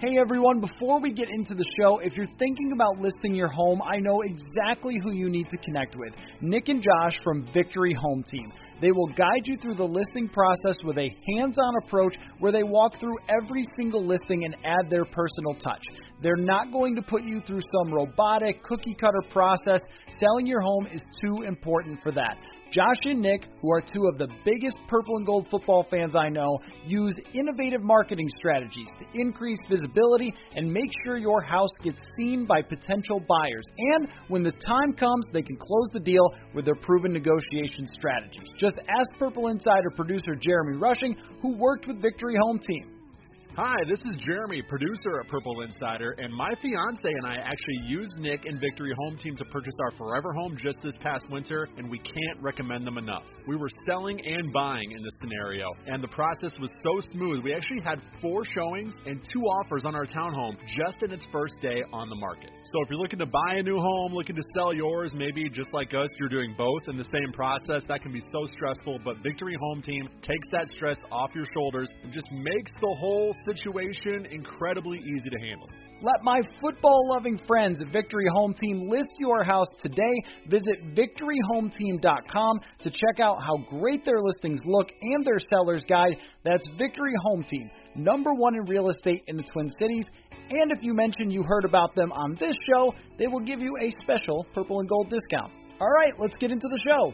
Hey everyone, before we get into the show, if you're thinking about listing your home, I know exactly who you need to connect with Nick and Josh from Victory Home Team. They will guide you through the listing process with a hands on approach where they walk through every single listing and add their personal touch. They're not going to put you through some robotic, cookie cutter process. Selling your home is too important for that. Josh and Nick, who are two of the biggest purple and gold football fans I know, use innovative marketing strategies to increase visibility and make sure your house gets seen by potential buyers. And when the time comes, they can close the deal with their proven negotiation strategies. Just ask Purple Insider producer Jeremy Rushing, who worked with Victory Home Team. Hi, this is Jeremy, producer at Purple Insider, and my fiance and I actually used Nick and Victory Home Team to purchase our forever home just this past winter, and we can't recommend them enough. We were selling and buying in this scenario, and the process was so smooth. We actually had four showings and two offers on our townhome just in its first day on the market. So if you're looking to buy a new home, looking to sell yours, maybe just like us, you're doing both in the same process, that can be so stressful, but Victory Home Team takes that stress off your shoulders and just makes the whole situation incredibly easy to handle. Let my football loving friends at Victory Home Team list your house today. Visit victoryhometeam.com to check out how great their listings look and their seller's guide. That's Victory Home Team, number one in real estate in the Twin Cities. And if you mention you heard about them on this show, they will give you a special purple and gold discount. All right, let's get into the show.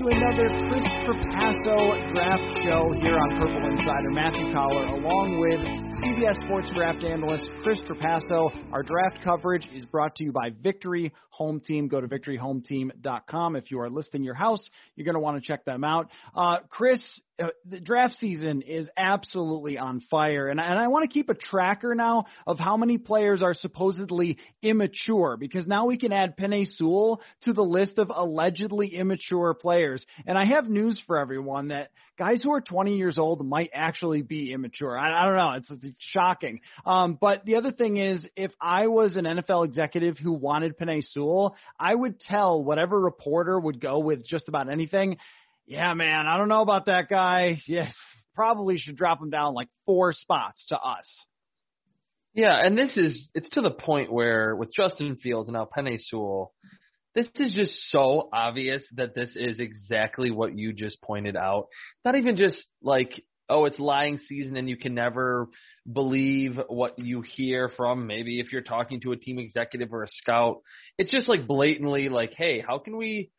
Into another Chris Trapasso draft show here on Purple Insider. Matthew Coller, along with CBS Sports draft analyst Chris Trapasso. Our draft coverage is brought to you by Victory Home Team. Go to victoryhometeam.com. If you are listing your house, you're going to want to check them out. Uh, Chris, the draft season is absolutely on fire, and, and I want to keep a tracker now of how many players are supposedly immature because now we can add Penei Sewell to the list of allegedly immature players. And I have news for everyone that guys who are 20 years old might actually be immature. I, I don't know. It's, it's shocking. Um, but the other thing is, if I was an NFL executive who wanted Penei Sewell, I would tell whatever reporter would go with just about anything. Yeah, man, I don't know about that guy. Yeah, probably should drop him down like four spots to us. Yeah, and this is it's to the point where with Justin Fields and now Sewell, this is just so obvious that this is exactly what you just pointed out. Not even just like, oh, it's lying season and you can never believe what you hear from maybe if you're talking to a team executive or a scout. It's just like blatantly like, hey, how can we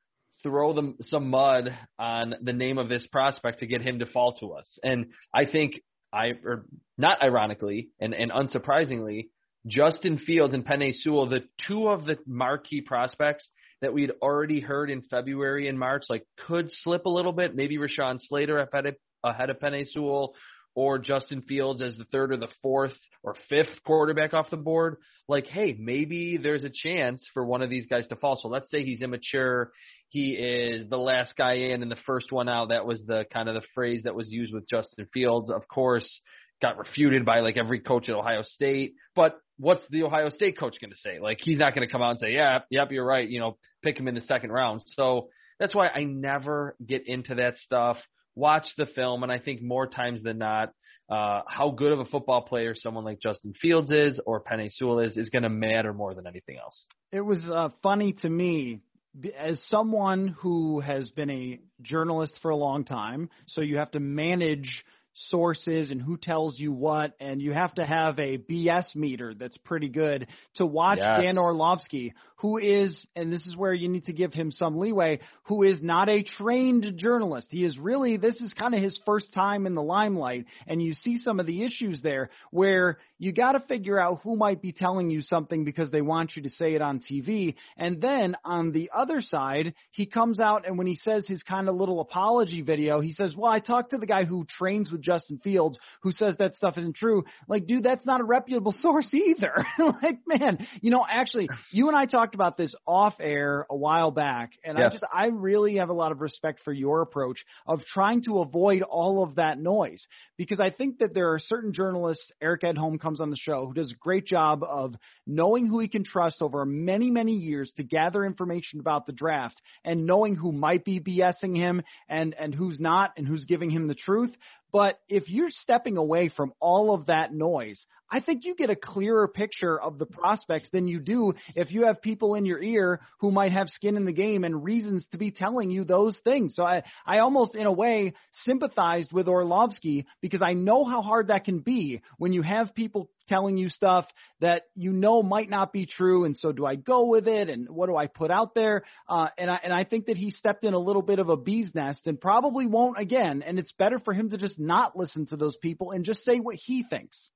throw them some mud on the name of this prospect to get him to fall to us? And I think I or not ironically and, and unsurprisingly, Justin Fields and Penei Sewell, the two of the marquee prospects that we'd already heard in February and March, like could slip a little bit. Maybe Rashawn Slater ahead of, ahead of Penei Sewell, or Justin Fields as the third or the fourth or fifth quarterback off the board, like, hey, maybe there's a chance for one of these guys to fall. So let's say he's immature. He is the last guy in and the first one out. That was the kind of the phrase that was used with Justin Fields. Of course, got refuted by like every coach at Ohio State. But what's the Ohio State coach going to say? Like he's not going to come out and say, "Yeah, yep, you're right." You know, pick him in the second round. So that's why I never get into that stuff. Watch the film, and I think more times than not, uh, how good of a football player someone like Justin Fields is or Penei Sewell is is going to matter more than anything else. It was uh, funny to me as someone who has been a journalist for a long time, so you have to manage sources and who tells you what, and you have to have a BS meter that's pretty good to watch yes. Dan Orlovsky, who is, and this is where you need to give him some leeway, who is not a trained journalist. He is really, this is kind of his first time in the limelight, and you see some of the issues there where you got to figure out who might be telling you something because they want you to say it on TV. And then on the other side, he comes out and when he says his kind of little apology video, he says, Well, I talked to the guy who trains with Justin Fields who says that stuff isn't true. Like, dude, that's not a reputable source either. like, man, you know, actually, you and I talked about this off air a while back, and I just, I really have a lot of respect for your approach of trying to avoid all of that noise because I think that there are certain journalists, Eric Edholm comes on the show, who does a great job of knowing who he can trust over many, many years to gather information about the draft and knowing who might be BSing him and, and who's not and who's giving him the truth. But if you're stepping away from all of that noise, I think you get a clearer picture of the prospects than you do if you have people in your ear who might have skin in the game and reasons to be telling you those things. So I, I almost, in a way, sympathized with Orlovsky because I know how hard that can be when you have people telling you stuff that you know might not be true. And so do I go with it? And what do I put out there? Uh, and I, and I think that he stepped in a little bit of a bee's nest and probably won't again. And it's better for him to just not listen to those people and just say what he thinks.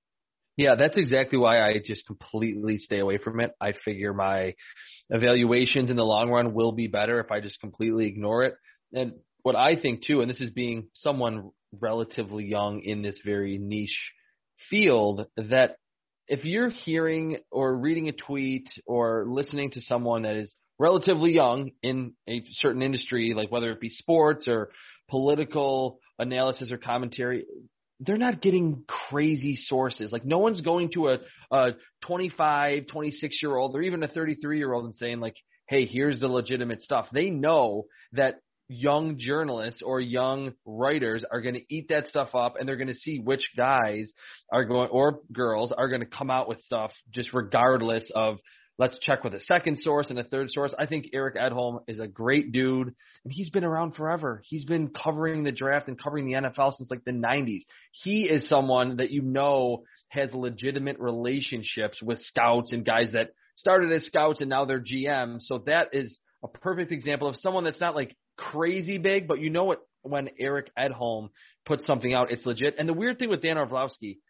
Yeah, that's exactly why I just completely stay away from it. I figure my evaluations in the long run will be better if I just completely ignore it. And what I think too, and this is being someone relatively young in this very niche field, that if you're hearing or reading a tweet or listening to someone that is relatively young in a certain industry, like whether it be sports or political analysis or commentary, they're not getting crazy sources. Like no one's going to a, a 25, 26 year old or even a 33 year old and saying like, Hey, here's the legitimate stuff. They know that young journalists or young writers are going to eat that stuff up and they're going to see which guys are going or girls are going to come out with stuff just regardless of Let's check with a second source and a third source. I think Eric Edholm is a great dude, and he's been around forever. He's been covering the draft and covering the NFL since like the 90s. He is someone that you know has legitimate relationships with scouts and guys that started as scouts and now they're GM. So that is a perfect example of someone that's not like crazy big, but you know what when Eric Edholm puts something out, it's legit. And the weird thing with Dan Orlovsky –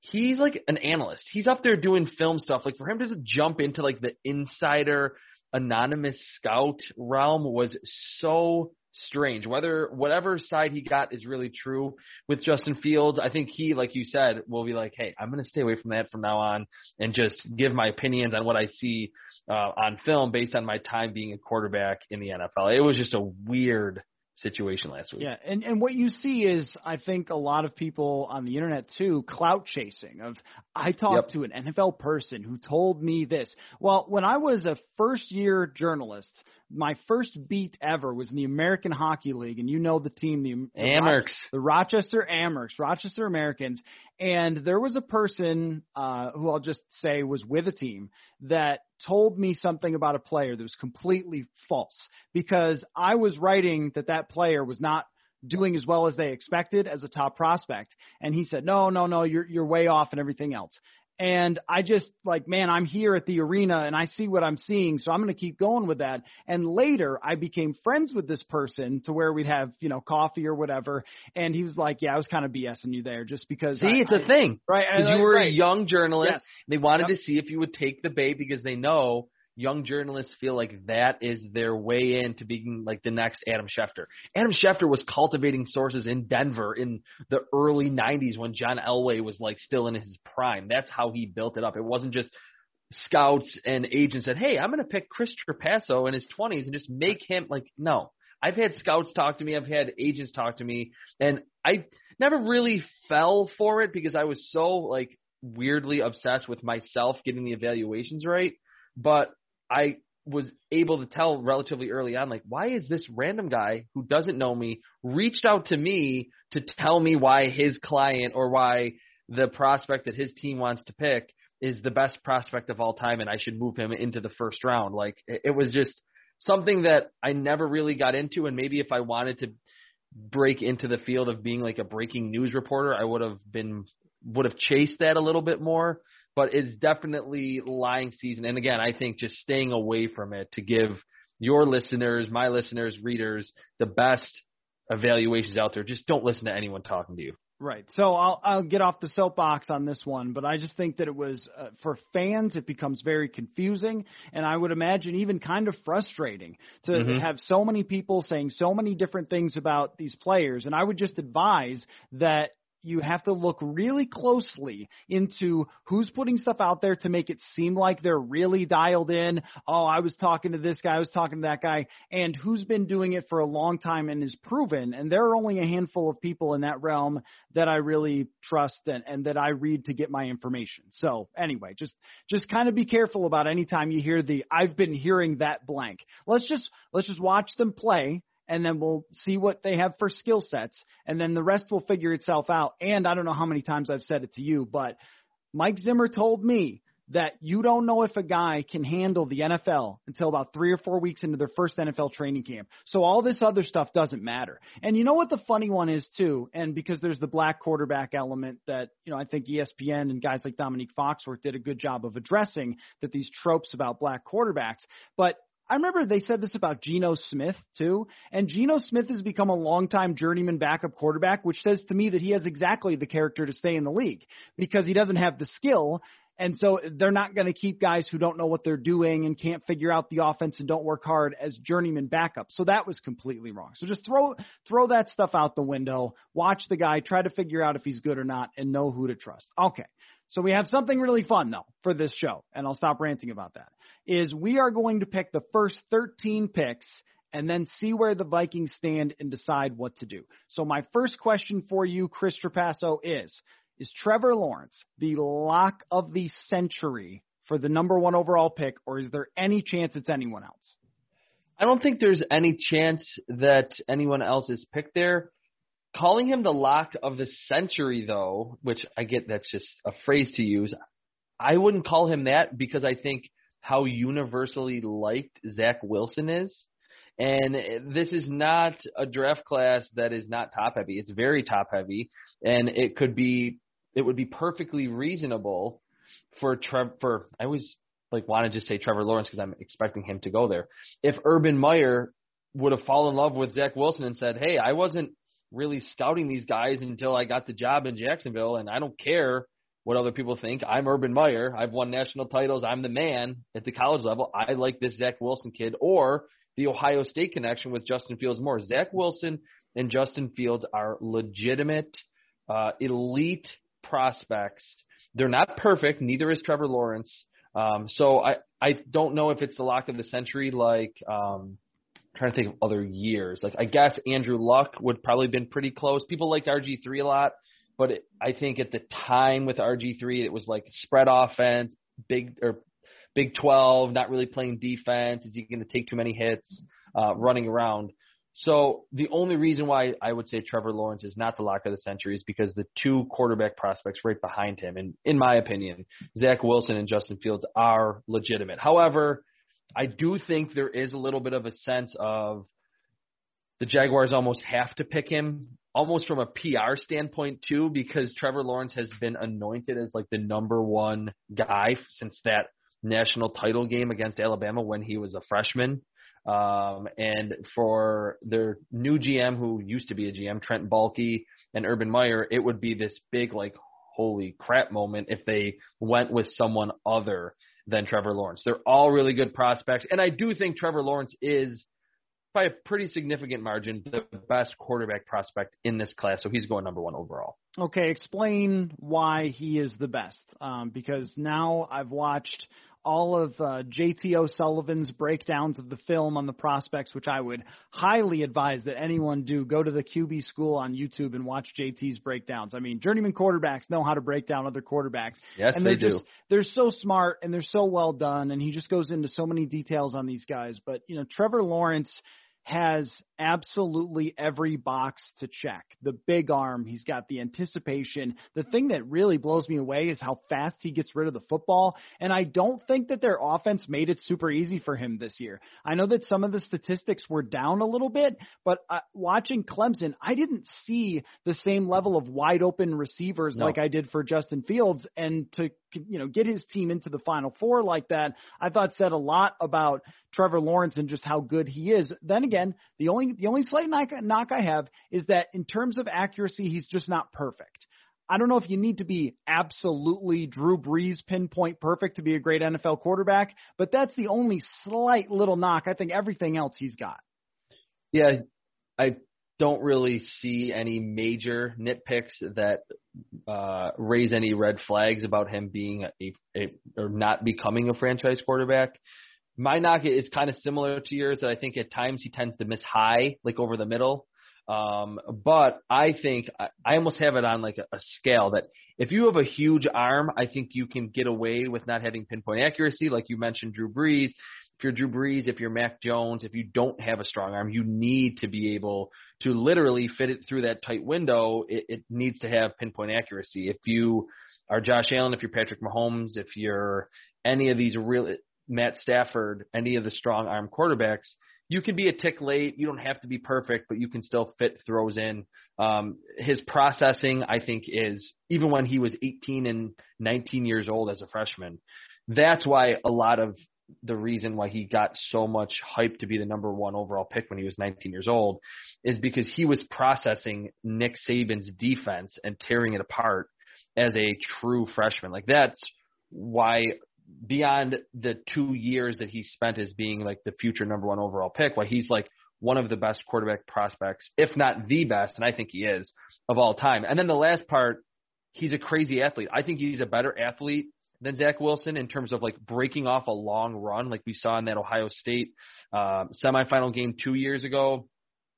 he's like an analyst. He's up there doing film stuff. Like for him to just jump into like the insider anonymous scout realm was so strange. Whether whatever side he got is really true with Justin Fields, I think he, like you said, will be like, hey, I'm going to stay away from that from now on and just give my opinions on what I see uh, on film based on my time being a quarterback in the NFL. It was just a weird situation last week. Yeah, and and what you see is I think a lot of people on the internet too clout chasing of I talked yep. to an NFL person who told me this. Well, when I was a first year journalist, my first beat ever was in the American Hockey League, and you know the team, the, the Amerks, the Rochester Amerks, Rochester Americans, and there was a person uh, who I'll just say was with a team that told me something about a player that was completely false because I was writing that that player was not doing as well as they expected as a top prospect. And he said, no, no, no, you're, you're way off and everything else. And I just like, man, I'm here at the arena and I see what I'm seeing. So I'm going to keep going with that. And later I became friends with this person to where we'd have, you know, coffee or whatever. And he was like, yeah, I was kind of BSing you there just because. See, I, it's a I, thing. Right. Because you were right. a young journalist. Yes. They wanted yep. to see if you would take the bait because they know young journalists feel like that is their way in to being like the next Adam Schefter. Adam Schefter was cultivating sources in Denver in the early 90s when John Elway was like still in his prime. That's how he built it up. It wasn't just scouts and agents said, "Hey, I'm going to pick Chris Trapasso in his 20s and just make him like no." I've had scouts talk to me, I've had agents talk to me, and I never really fell for it because I was so like weirdly obsessed with myself getting the evaluations right. But I was able to tell relatively early on, like, why is this random guy who doesn't know me reached out to me to tell me why his client or why the prospect that his team wants to pick is the best prospect of all time and I should move him into the first round. Like it was just something that I never really got into and maybe if I wanted to break into the field of being like a breaking news reporter, I would have been would have chased that a little bit more. But it's definitely lying season. And again, I think just staying away from it to give your listeners, my listeners, readers, the best evaluations out there. Just don't listen to anyone talking to you. Right. So I'll I'll get off the soapbox on this one, but I just think that it was uh, for fans it becomes very confusing and I would imagine even kind of frustrating to mm-hmm. have so many people saying so many different things about these players and I would just advise that you have to look really closely into who's putting stuff out there to make it seem like they're really dialed in. Oh, I was talking to this guy, I was talking to that guy, and who's been doing it for a long time and is proven. And there are only a handful of people in that realm that I really trust and, and that I read to get my information. So anyway, just just kind of be careful about any time you hear the I've been hearing that blank. Let's just let's just watch them play and then we'll see what they have for skill sets, and then the rest will figure itself out. And I don't know how many times I've said it to you, but Mike Zimmer told me that you don't know if a guy can handle the NFL until about three or four weeks into their first NFL training camp. So all this other stuff doesn't matter. And you know what the funny one is too, and because there's the black quarterback element that, you know, I think ESPN and guys like Dominique Foxworth did a good job of addressing that these tropes about black quarterbacks. But I remember they said this about Geno Smith too, and Geno Smith has become a longtime journeyman backup quarterback, which says to me that he has exactly the character to stay in the league because he doesn't have the skill. And so they're not going to keep guys who don't know what they're doing and can't figure out the offense and don't work hard as journeyman backup. So that was completely wrong. So just throw throw that stuff out the window. Watch the guy, try to figure out if he's good or not, and know who to trust. Okay. So we have something really fun though for this show, and I'll stop ranting about that. Is we are going to pick the first 13 picks and then see where the Vikings stand and decide what to do. So my first question for you, Chris Trapasso, is is Trevor Lawrence the lock of the century for the number one overall pick, or is there any chance it's anyone else? I don't think there's any chance that anyone else is picked there. Calling him the lock of the century, though, which I get that's just a phrase to use, I wouldn't call him that because I think how universally liked Zach Wilson is. And this is not a draft class that is not top heavy. It's very top heavy, and it could be, it would be perfectly reasonable for Trevor. For I always like want to just say Trevor Lawrence because I'm expecting him to go there. If Urban Meyer would have fallen in love with Zach Wilson and said, "Hey, I wasn't really scouting these guys until I got the job in Jacksonville, and I don't care what other people think. I'm Urban Meyer. I've won national titles. I'm the man at the college level. I like this Zach Wilson kid, or the Ohio State connection with Justin Fields more. Zach Wilson and Justin Fields are legitimate, uh, elite prospects. They're not perfect. Neither is Trevor Lawrence. Um, so I I don't know if it's the lock of the century like um, trying to think of other years. Like I guess Andrew Luck would probably been pretty close. People liked RG three a lot, but it, I think at the time with RG three, it was like spread offense, big or Big Twelve, not really playing defense. Is he going to take too many hits, uh, running around? So the only reason why I would say Trevor Lawrence is not the lock of the century is because the two quarterback prospects right behind him, and in my opinion, Zach Wilson and Justin Fields are legitimate. However, I do think there is a little bit of a sense of the Jaguars almost have to pick him, almost from a PR standpoint too, because Trevor Lawrence has been anointed as like the number one guy since that national title game against Alabama when he was a freshman. Um, and for their new GM, who used to be a GM, Trent Baalke and Urban Meyer, it would be this big like holy crap moment if they went with someone other than Trevor Lawrence. They're all really good prospects, and I do think Trevor Lawrence is by a pretty significant margin the best quarterback prospect in this class. So he's going number one overall. Okay, explain why he is the best. Um, because now I've watched all of uh, JT O'Sullivan's breakdowns of the film on the prospects, which I would highly advise that anyone do. Go to the QB school on YouTube and watch JT's breakdowns. I mean, journeyman quarterbacks know how to break down other quarterbacks. Yes, and they're they do. Just, they're so smart and they're so well done, and he just goes into so many details on these guys. But you know, Trevor Lawrence has absolutely every box to check. The big arm, he's got the anticipation. The thing that really blows me away is how fast he gets rid of the football. And I don't think that their offense made it super easy for him this year. I know that some of the statistics were down a little bit, but uh, watching Clemson, I didn't see the same level of wide open receivers No. like I did for Justin Fields. And to you know get his team into the final four like that, I thought said a lot about Trevor Lawrence and just how good he is. Then again, the only the only slight knock, knock I have is that in terms of accuracy, he's just not perfect. I don't know if you need to be absolutely Drew Brees pinpoint perfect to be a great NFL quarterback, but that's the only slight little knock. I think everything else he's got. Yeah, I don't really see any major nitpicks that uh, raise any red flags about him being a, a or not becoming a franchise quarterback. My knock is kind of similar to yours. That I think at times he tends to miss high, like over the middle. Um, but I think I, I almost have it on like a, a scale that if you have a huge arm, I think you can get away with not having pinpoint accuracy, like you mentioned, Drew Brees. If you're Drew Brees, if you're Mac Jones, if you don't have a strong arm, you need to be able to literally fit it through that tight window. It, it needs to have pinpoint accuracy. If you are Josh Allen, if you're Patrick Mahomes, if you're any of these real Matt Stafford, any of the strong arm quarterbacks, you can be a tick late. You don't have to be perfect, but you can still fit throws in. Um, his processing, I think, is even when he was 18 and 19 years old as a freshman. That's why a lot of the reason why he got so much hype to be the number one overall pick when he was 19 years old is because he was processing Nick Saban's defense and tearing it apart as a true freshman. Like that's why beyond the two years that he spent as being like the future number one overall pick, why he's like one of the best quarterback prospects, if not the best, and I think he is of all time. And then the last part, he's a crazy athlete. I think he's a better athlete than Zach Wilson in terms of like breaking off a long run, like we saw in that Ohio State uh, semifinal game two years ago.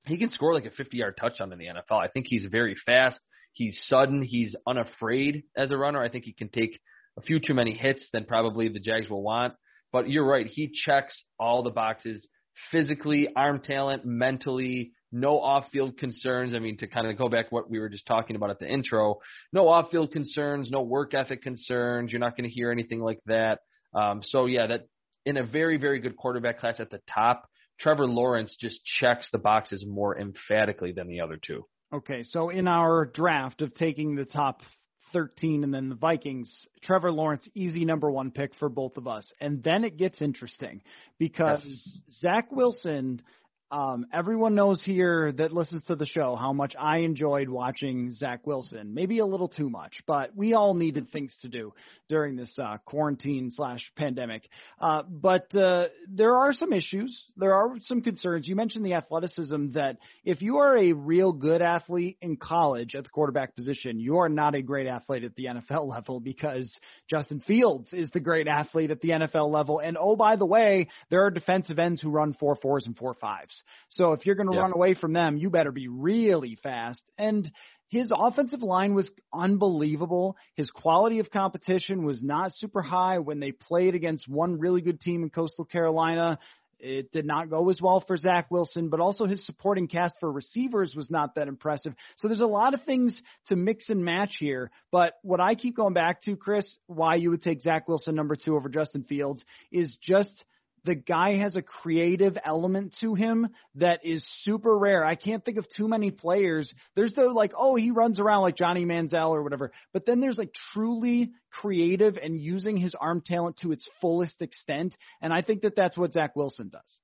He can score like a 50 yard touchdown in the NFL. I think he's very fast. He's sudden. He's unafraid as a runner. I think he can take a few too many hits than probably the Jags will want. But you're right. He checks all the boxes physically, arm talent, mentally, no off field concerns. I mean, to kind of go back what we were just talking about at the intro, no off field concerns, no work ethic concerns. You're not going to hear anything like that. Um, so, yeah, that in a very, very good quarterback class at the top, Trevor Lawrence just checks the boxes more emphatically than the other two. Okay, so in our draft of taking the top 13 and then the Vikings, Trevor Lawrence, easy number one pick for both of us. And then it gets interesting because Yes. Zach Wilson, um, everyone knows here that listens to the show how much I enjoyed watching Zach Wilson. Maybe a little too much, but we all needed things to do during this uh, quarantine slash pandemic. Uh, but uh, there are some issues. There are some concerns. You mentioned the athleticism that if you are a real good athlete in college at the quarterback position, you are not a great athlete at the NFL level because Justin Fields is the great athlete at the NFL level. And oh, by the way, there are defensive ends who run four fours and four fives. So if you're going to Yeah. run away from them, you better be really fast. And his offensive line was unbelievable. His quality of competition was not super high when they played against one really good team in Coastal Carolina. It did not go as well for Zach Wilson, but also his supporting cast for receivers was not that impressive. So there's a lot of things to mix and match here. But what I keep going back to, Chris, why you would take Zach Wilson number two over Justin Fields is just the guy has a creative element to him that is super rare. I can't think of too many players. There's the like, oh, he runs around like Johnny Manziel or whatever. But then there's like truly creative and using his arm talent to its fullest extent. And I think that that's what Zach Wilson does.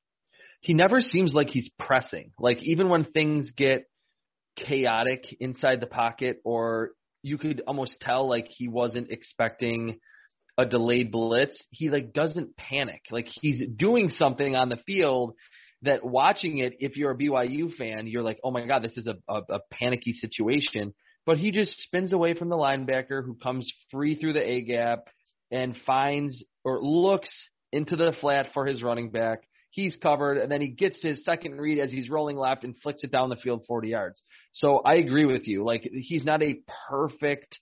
he never seems like he's pressing. Like even when things get chaotic inside the pocket, or you could almost tell like he wasn't expecting a delayed blitz, he like doesn't panic. Like he's doing something on the field that watching it, if you're a BYU fan, you're like, oh my god, this is a, a, a panicky situation. But he just spins away from the linebacker who comes free through the A gap and finds or looks into the flat for his running back. He's covered, and then he gets to his second read as he's rolling left and flicks it down the field 40 yards. So I agree with you. Like he's not a perfect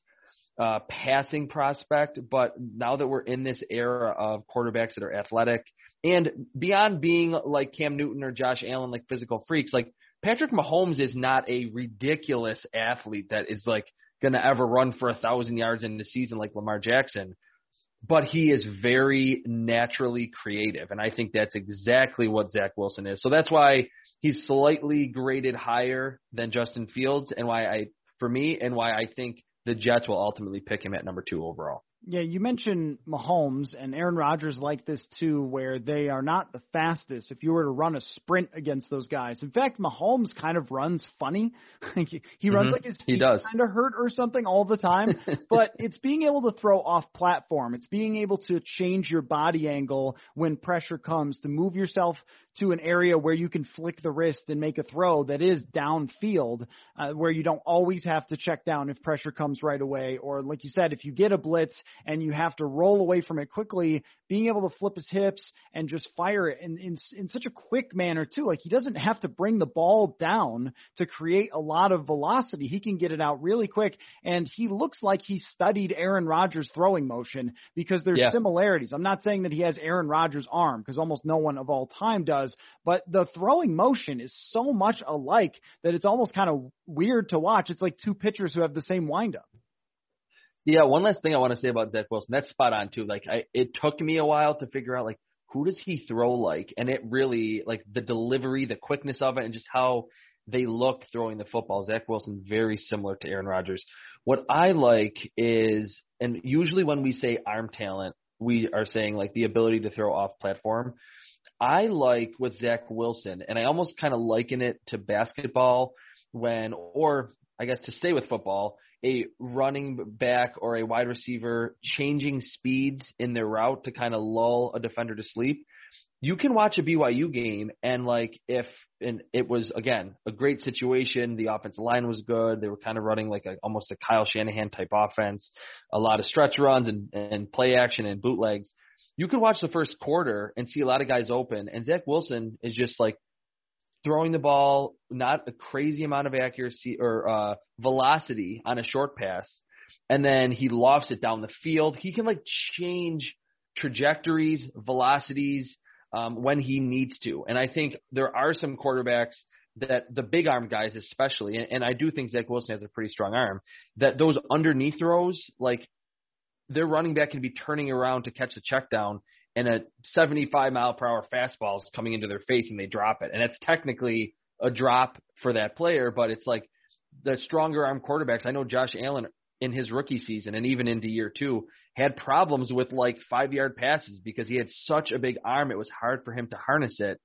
uh, passing prospect, but now that we're in this era of quarterbacks that are athletic and beyond being like Cam Newton or Josh Allen, like physical freaks, like Patrick Mahomes is not a ridiculous athlete that is like going to ever run for a thousand yards in the season like Lamar Jackson, but he is very naturally creative, and I think that's exactly what Zach Wilson is. So that's why he's slightly graded higher than Justin Fields, and why I, for me, and why I think the Jets will ultimately pick him at number two overall. Yeah, you mentioned Mahomes and Aaron Rodgers like this too, where they are not the fastest. If you were to run a sprint against those guys, in fact, Mahomes kind of runs funny. he, he runs Mhm. like his feet does. kind of hurt or something all the time. but it's being able to throw off platform. It's being able to change your body angle when pressure comes to move yourself to an area where you can flick the wrist and make a throw that is downfield, uh, where you don't always have to check down if pressure comes right away. Or, like you said, if you get a blitz and you have to roll away from it quickly, being able to flip his hips and just fire it in, in, in such a quick manner, too. Like, he doesn't have to bring the ball down to create a lot of velocity. He can get it out really quick. And he looks like he studied Aaron Rodgers' throwing motion because there's Yeah. similarities. I'm not saying that he has Aaron Rodgers' arm because almost no one of all time does, but the throwing motion is so much alike that it's almost kind of weird to watch. It's like two pitchers who have the same windup. Yeah, one last thing I want to say about Zach Wilson. That's spot on too. Like I, it took me a while to figure out like who does he throw like, and it really like the delivery, the quickness of it, and just how they look throwing the football. Zach Wilson very similar to Aaron Rodgers. What I like is, and usually when we say arm talent, we are saying like the ability to throw off platform. I like with Zach Wilson, and I almost kind of liken it to basketball when, or I guess to stay with football, a running back or a wide receiver changing speeds in their route to kind of lull a defender to sleep. You can watch a BYU game and like if and it was again a great situation. The offensive line was good. They were kind of running like a almost a Kyle Shanahan type offense, a lot of stretch runs and, and play action and bootlegs. You could watch the first quarter and see a lot of guys open, and Zach Wilson is just like throwing the ball, not a crazy amount of accuracy or uh, velocity on a short pass, and then he lofts it down the field. He can like change trajectories, velocities um, when he needs to. And I think there are some quarterbacks that the big arm guys, especially, and, and I do think Zach Wilson has a pretty strong arm. That those underneath throws, like their running back can be turning around to catch a check down and a 75 mile per hour fastball is coming into their face and they drop it. And that's technically a drop for that player, but it's like the stronger arm quarterbacks. I know Josh Allen in his rookie season and even into year two had problems with like five yard passes because he had such a big arm. It was hard for him to harness it.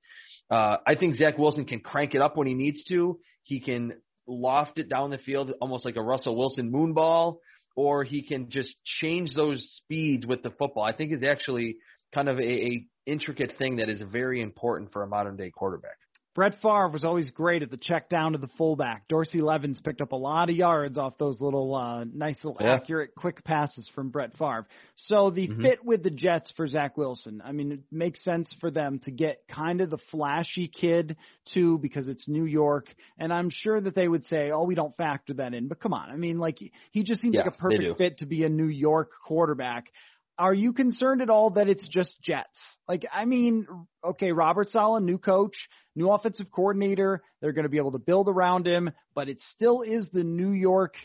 Uh, I think Zach Wilson can crank it up when he needs to. He can loft it down the field almost like a Russell Wilson moonball, or he can just change those speeds with the football. I think is actually kind of a, a intricate thing that is very important for a modern day quarterback. Brett Favre was always great at the check down to the fullback. Dorsey Levens picked up a lot of yards off those little uh, nice little Yeah. accurate quick passes from Brett Favre. So the Mhm. fit with the Jets for Zach Wilson. I mean, it makes sense for them to get kind of the flashy kid too because it's New York, and I'm sure that they would say, "Oh, we don't factor that in." But come on, I mean, like he just seems Yeah, like a perfect fit to be a New York quarterback. Are you concerned at all that it's just Jets? Like, I mean, okay, Robert Saleh, new coach, new offensive coordinator. They're going to be able to build around him, but it still is the New York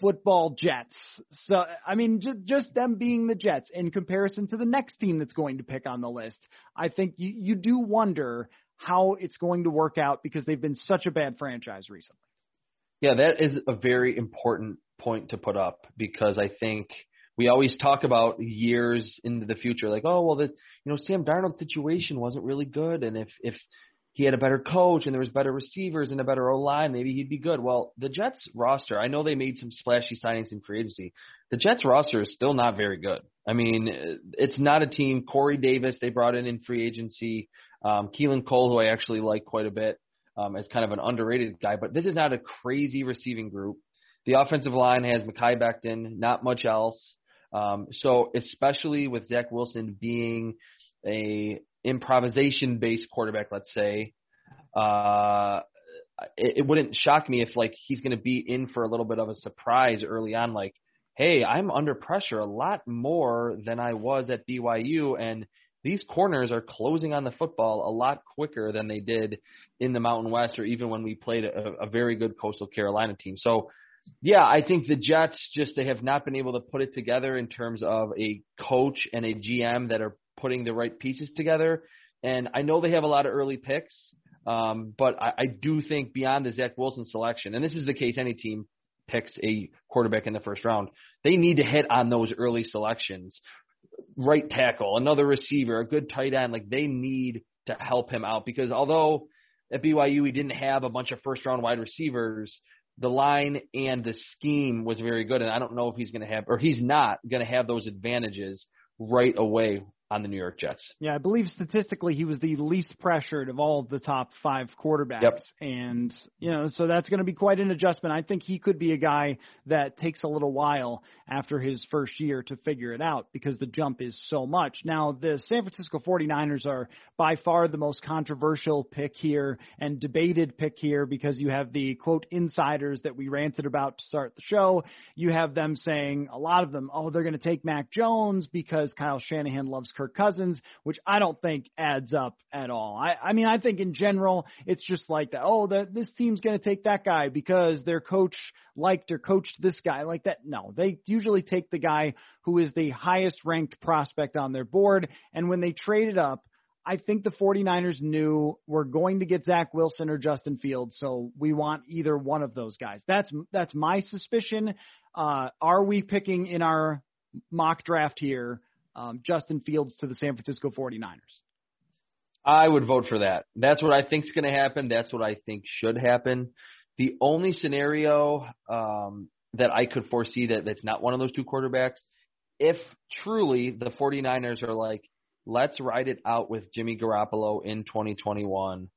football Jets. So, I mean, just, just them being the Jets in comparison to the next team that's going to pick on the list. I think you, you do wonder how it's going to work out because they've been such a bad franchise recently. Yeah, that is a very important point to put up because I think we always talk about years into the future, like, oh well, the you know Sam Darnold's situation wasn't really good, and if if he had a better coach and there was better receivers and a better O line, maybe he'd be good. Well, the Jets roster, I know they made some splashy signings in free agency. The Jets roster is still not very good. I mean, it's not a team. Corey Davis, they brought in in free agency. Um, Keelan Cole, who I actually like quite a bit, um, as kind of an underrated guy. But this is not a crazy receiving group. The offensive line has Mekhi Becton, not much else. Um, so especially with Zach Wilson being a improvisation based quarterback, let's say, uh, it, it wouldn't shock me if like he's going to be in for a little bit of a surprise early on, like, hey, I'm under pressure a lot more than I was at BYU, and these corners are closing on the football a lot quicker than they did in the Mountain West or even when we played a, a very good Coastal Carolina team. So, yeah, I think the Jets just they have not been able to put it together in terms of a coach and a GM that are putting the right pieces together. And I know they have a lot of early picks, um, but I, I do think beyond the Zach Wilson selection, and this is the case any team picks a quarterback in the first round, they need to hit on those early selections. Right tackle, another receiver, a good tight end. Like they need to help him out because although at BYU he didn't have a bunch of first round wide receivers, the line and the scheme was very good. And I don't know if he's going to have, or he's not going to have those advantages right away on the New York Jets. Yeah, I believe statistically he was the least pressured of all of the top five quarterbacks. Yep. And, you know, so that's going to be quite an adjustment. I think he could be a guy that takes a little while after his first year to figure it out because the jump is so much. Now, the San Francisco 49ers are by far the most controversial pick here and debated pick here because you have the quote insiders that we ranted about to start the show. You have them saying, a lot of them, oh, they're going to take Mac Jones because Kyle Shanahan loves Kirk Cousins, which I don't think adds up at all. I, I mean, I think in general, it's just like that. Oh, the, this team's going to take that guy because their coach liked or coached this guy like that. No, they usually take the guy who is the highest ranked prospect on their board. And when they traded up, I think the 49ers knew we're going to get Zach Wilson or Justin Fields, so we want either one of those guys. That's that's my suspicion. Uh, are we picking in our mock draft here um, Justin Fields to the San Francisco 49ers? I would vote for that. That's what I think is going to happen. That's what I think should happen. The only scenario um, that I could foresee that that's not one of those two quarterbacks, if truly the 49ers are like, let's ride it out with Jimmy Garoppolo in 2021.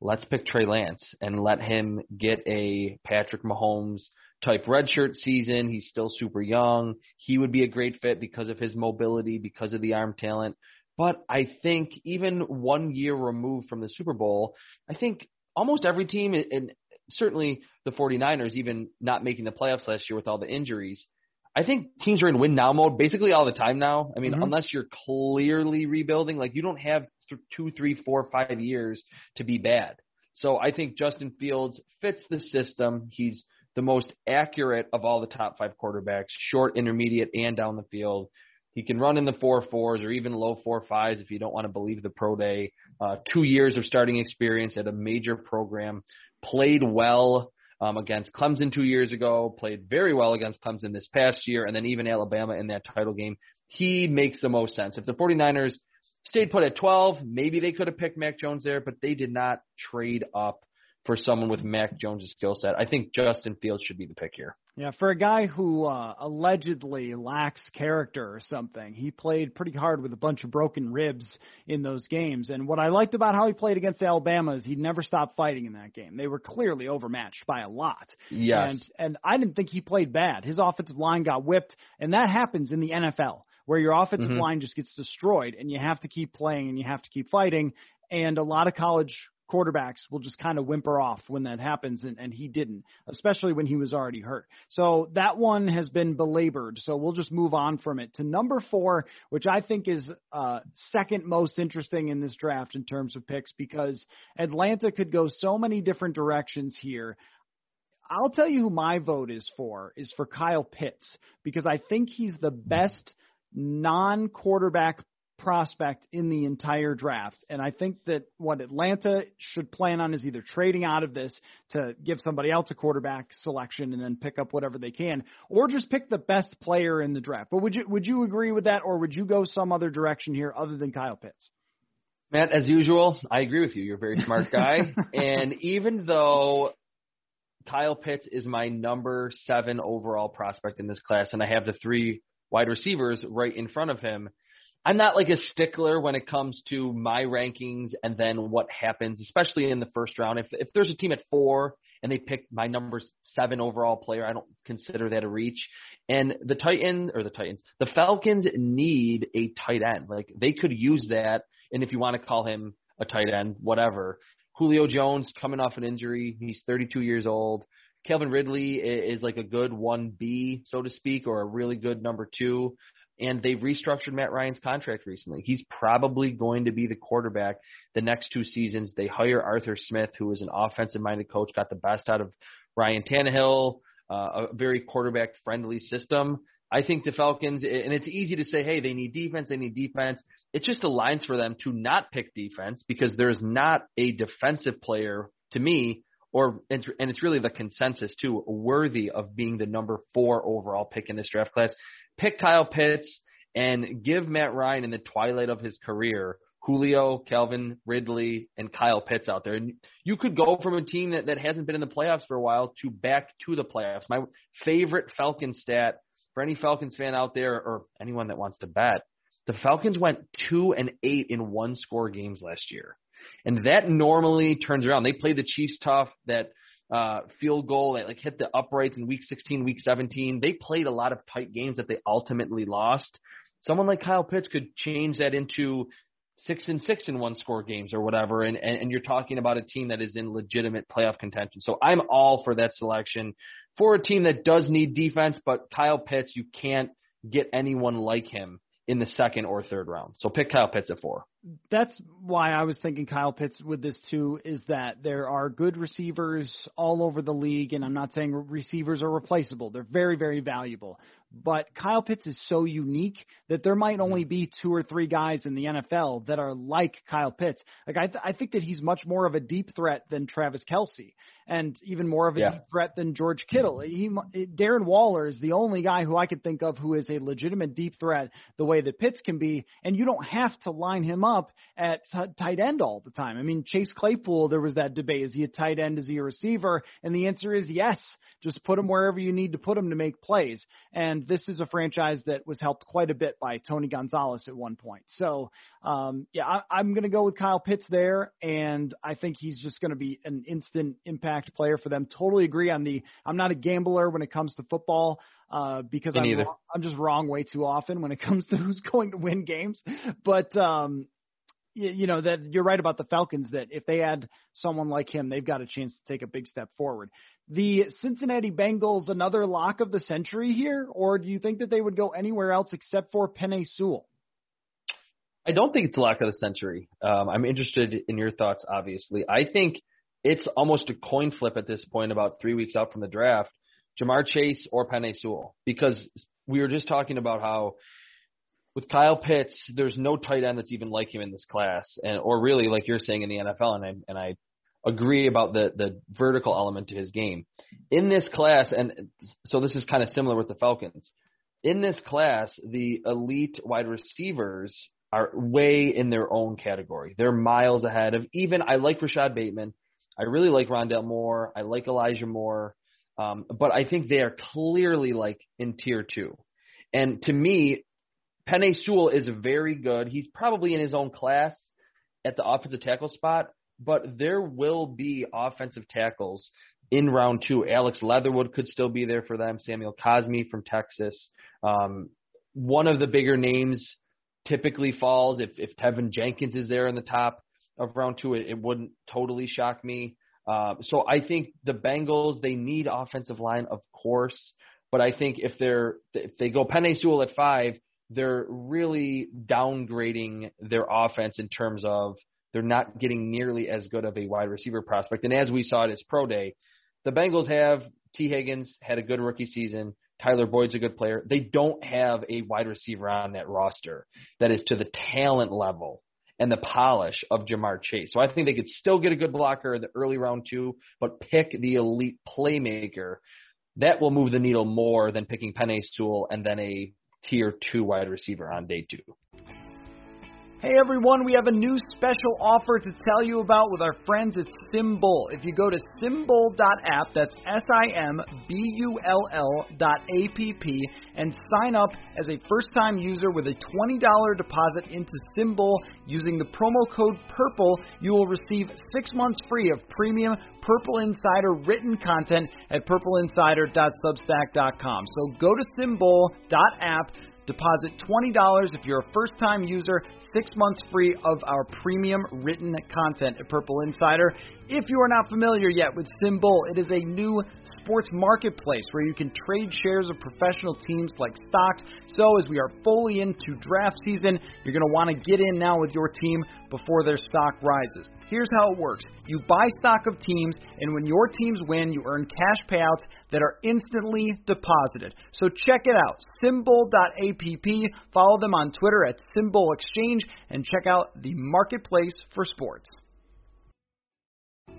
Let's pick Trey Lance and let him get a Patrick Mahomes type redshirt season. He's still super young. He would be a great fit because of his mobility, because of the arm talent. But I think even one year removed from the Super Bowl, I think almost every team, and certainly the 49ers, even not making the playoffs last year with all the injuries, I think teams are in win now mode basically all the time now. I mean, mm-hmm. unless you're clearly rebuilding, like you don't have th- two, three, four, five years to be bad. So I think Justin Fields fits the system. He's the most accurate of all the top five quarterbacks, short, intermediate, and down the field. He can run in the four fours or even low four fives if you don't want to believe the pro day. Uh, two years of starting experience at a major program. Played well um, against Clemson two years ago. Played very well against Clemson this past year, and then even Alabama in that title game. He makes the most sense. If the 49ers stayed put at 12, maybe they could have picked Mac Jones there, but they did not trade up for someone with Mac Jones' skill set. I think Justin Fields should be the pick here. Yeah, for a guy who uh, allegedly lacks character or something, he played pretty hard with a bunch of broken ribs in those games. And what I liked about how he played against Alabama is he never stopped fighting in that game. They were clearly overmatched by a lot. Yes. And and I didn't think he played bad. His offensive line got whipped, and that happens in the NFL where your offensive mm-hmm. line just gets destroyed, and you have to keep playing and you have to keep fighting. And a lot of college quarterbacks will just kind of whimper off when that happens, and, and he didn't, especially when he was already hurt. So that one has been belabored. So we'll just move on from it to number four, which I think is uh, second most interesting in this draft in terms of picks because Atlanta could go so many different directions here. I'll tell you who my vote is for is for Kyle Pitts because I think he's the best non-quarterback prospect in the entire draft. And I think that what Atlanta should plan on is either trading out of this to give somebody else a quarterback selection and then pick up whatever they can, or just pick the best player in the draft. But would you would you agree with that, or would you go some other direction here other than Kyle Pitts? Matt, as usual, I agree with you. You're a very smart guy. and even though Kyle Pitts is my number seven overall prospect in this class, and I have the three wide receivers right in front of him. I'm not like a stickler when it comes to my rankings and then what happens, especially in the first round. If if there's a team at four and they pick my number seven overall player, I don't consider that a reach. And the Titans or the Titans, the Falcons need a tight end. Like they could use that, and if you want to call him a tight end, whatever. Julio Jones coming off an injury, he's 32 years old. Calvin Ridley is like a good 1B, so to speak, or a really good number two and they've restructured Matt Ryan's contract recently. He's probably going to be the quarterback the next two seasons. They hire Arthur Smith, who is an offensive minded coach, got the best out of Ryan Tannehill, uh, a very quarterback friendly system. I think the Falcons, and it's easy to say, hey, they need defense, they need defense. It just aligns for them to not pick defense because there's not a defensive player to me, or and it's really the consensus too, worthy of being the number four overall pick in this draft class pick Kyle Pitts and give Matt Ryan in the twilight of his career Julio, Calvin Ridley, and Kyle Pitts out there. And you could go from a team that, that hasn't been in the playoffs for a while to back to the playoffs. My favorite Falcon stat for any Falcons fan out there or anyone that wants to bet, the Falcons went two and eight in one score games last year. And that normally turns around. They played the Chiefs tough. That uh, field goal that like hit the uprights in week 16, week 17. They played a lot of tight games that they ultimately lost. Someone like Kyle Pitts could change that into six and six in one score games or whatever, and, and, and you're talking about a team that is in legitimate playoff contention. So I'm all for that selection for a team that does need defense, but Kyle Pitts, you can't get anyone like him in the second or third round. So pick Kyle Pitts at four that's why I was thinking Kyle Pitts with this too is that there are good receivers all over the league, and I'm not saying receivers are replaceable. They're very, very valuable. But Kyle Pitts is so unique that there might only be two or three guys in the NFL that are like Kyle Pitts. Like I, th- I think that he's much more of a deep threat than Travis Kelce, and even more of a yeah. deep threat than George Kittle. He, eh, Darren Waller is the only guy who I could think of who is a legitimate deep threat the way that Pitts can be, and you don't have to line him up at t- tight end all the time. I mean, Chase Claypool, there was that debate: is he a tight end? Is he a receiver? And the answer is yes. Just put him wherever you need to put him to make plays. And this is a franchise that was helped quite a bit by Tony Gonzalez at one point. So, um, yeah, I, I'm going to go with Kyle Pitts there, and I think he's just going to be an instant impact player for them. Totally agree on the. I'm not a gambler when it comes to football uh, because I'm, I'm just wrong way too often when it comes to who's going to win games. But um, you, know that you're right about the Falcons that if they add someone like him, they've got a chance to take a big step forward. The Cincinnati Bengals another lock of the century here, or do you think that they would go anywhere else except for Penei Sewell? I don't think it's a lock of the century. Um, I'm interested in your thoughts. Obviously, I think it's almost a coin flip at this point, about three weeks out from the draft. Ja'Marr Chase or Penei Sewell, because we were just talking about how with Kyle Pitts, there's no tight end that's even like him in this class, and or really like you're saying in the NFL, and I and I agree about the the vertical element to his game. In this class, and so this is kind of similar with the Falcons. In this class, the elite wide receivers are way in their own category. They're miles ahead of even I like Rashod Bateman. I really like Rondale Moore. I like Elijah Moore. Um, but I think they are clearly like in tier two. And to me, Penei Sewell is very good. He's probably in his own class at the offensive tackle spot, but there will be offensive tackles in round two. Alex Leatherwood could still be there for them. Samuel Cosmi from Texas. Um, one of the bigger names typically falls if if Teven Jenkins is there in the top of round two. It, it wouldn't totally shock me. Uh, so I think the Bengals they need offensive line, of course, but I think if they're if they go Penei Sewell at five, they're really downgrading their offense in terms of they're not getting nearly as good of a wide receiver prospect. And as we saw at his pro day, the Bengals have Tee Higgins had a good rookie season. Tyler Boyd's a good player. They don't have a wide receiver on that roster that is to the talent level and the polish of Ja'Marr Chase. So I think they could still get a good blocker in the early round two, but pick the elite playmaker. That will move the needle more than picking Penei Sewell and then a tier two wide receiver on day two. Hey everyone, we have a new special offer to tell you about with our friends at SimBull. If you go to simbull.app, that's S I M B U L L dot A P P, and sign up as a first time user with a $20 deposit into SimBull using the promo code PURPLE, you will receive six months free of premium Purple Insider written content at purpleinsider.substack.com. So go to simbull.app Deposit $20 if you're a first time user, six months free of our premium written content at Purple Insider. If you are not familiar yet with SimBull, it is a new sports marketplace where you can trade shares of professional teams like stocks. So, as we are fully into draft season, you're going to want to get in now with your team before their stock rises. Here's how it works you buy stock of teams, and when your teams win, you earn cash payouts that are instantly deposited. So, check it out simbull.app. Follow them on Twitter at SimBull Exchange and check out the marketplace for sports.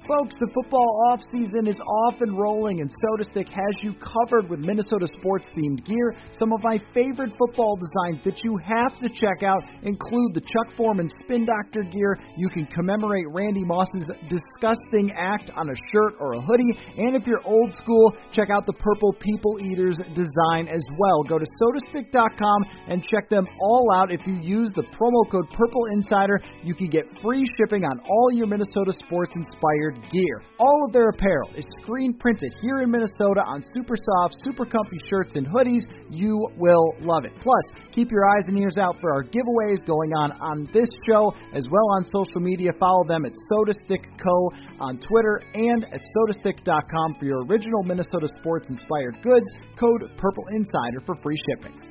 Folks, the football offseason is off and rolling, and SotaStick has you covered with Minnesota sports themed gear. Some of my favorite football designs that you have to check out include the Chuck Foreman Spin Doctor gear. You can commemorate Randy Moss's disgusting act on a shirt or a hoodie. And if you're old school, check out the Purple People Eaters design as well. Go to sotastick.com and check them all out. If you use the promo code Purple Insider, you can get free shipping on all your Minnesota sports inspired gear. All of their apparel is screen printed here in Minnesota on super soft, super comfy shirts and hoodies. You will love it. Plus, keep your eyes and ears out for our giveaways going on on this show as well on social media. Follow them at SotaStick Co. on Twitter and at sotastick.com for your original Minnesota sports inspired goods. Code Purple Insider for free shipping.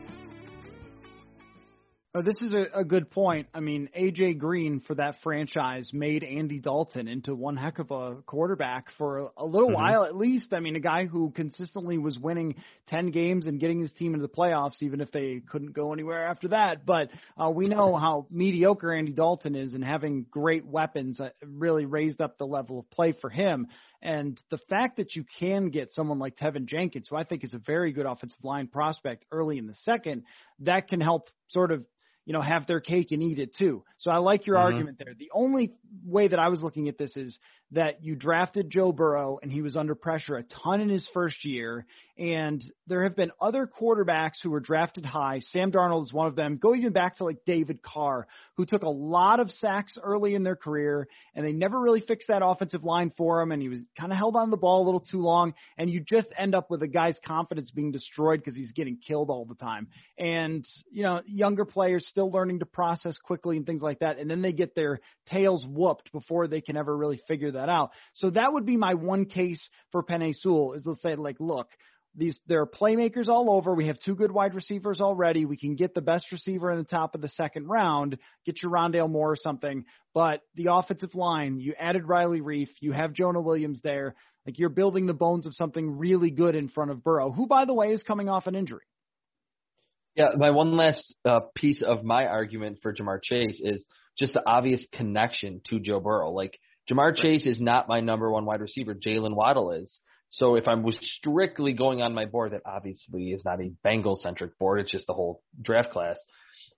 Oh, this is a, a good point. I mean, AJ Green for that franchise made Andy Dalton into one heck of a quarterback for a, a little mm-hmm. while at least. I mean, a guy who consistently was winning 10 games and getting his team into the playoffs, even if they couldn't go anywhere after that. But uh, we know how mediocre Andy Dalton is, and having great weapons uh, really raised up the level of play for him. And the fact that you can get someone like Teven Jenkins, who I think is a very good offensive line prospect early in the second, that can help sort of you know, have their cake and eat it too. So I like your mm-hmm. argument there. The only way that I was looking at this is that you drafted Joe Burrow and he was under pressure a ton in his first year. And there have been other quarterbacks who were drafted high. Sam Darnold is one of them. Go even back to like David Carr, who took a lot of sacks early in their career, and they never really fixed that offensive line for him. And he was kind of held on the ball a little too long. And you just end up with a guy's confidence being destroyed because he's getting killed all the time. And, you know, younger players still learning to process quickly and things like that. And then they get their tails whooped before they can ever really figure that out. So that would be my one case for Penei Sewell is let's say like, look, these there are playmakers all over. We have two good wide receivers already. We can get the best receiver in the top of the second round, get your Rondale Moore or something. But the offensive line, you added Riley Reiff, you have Jonah Williams there. Like you're building the bones of something really good in front of Burrow, who by the way is coming off an injury. Yeah, my one last uh, piece of my argument for Ja'Marr Chase is just the obvious connection to Joe Burrow. Like Ja'Marr Chase is not my number one wide receiver. Jalen Waddle is. So if I was strictly going on my board, that obviously is not a Bengal centric board, it's just the whole draft class.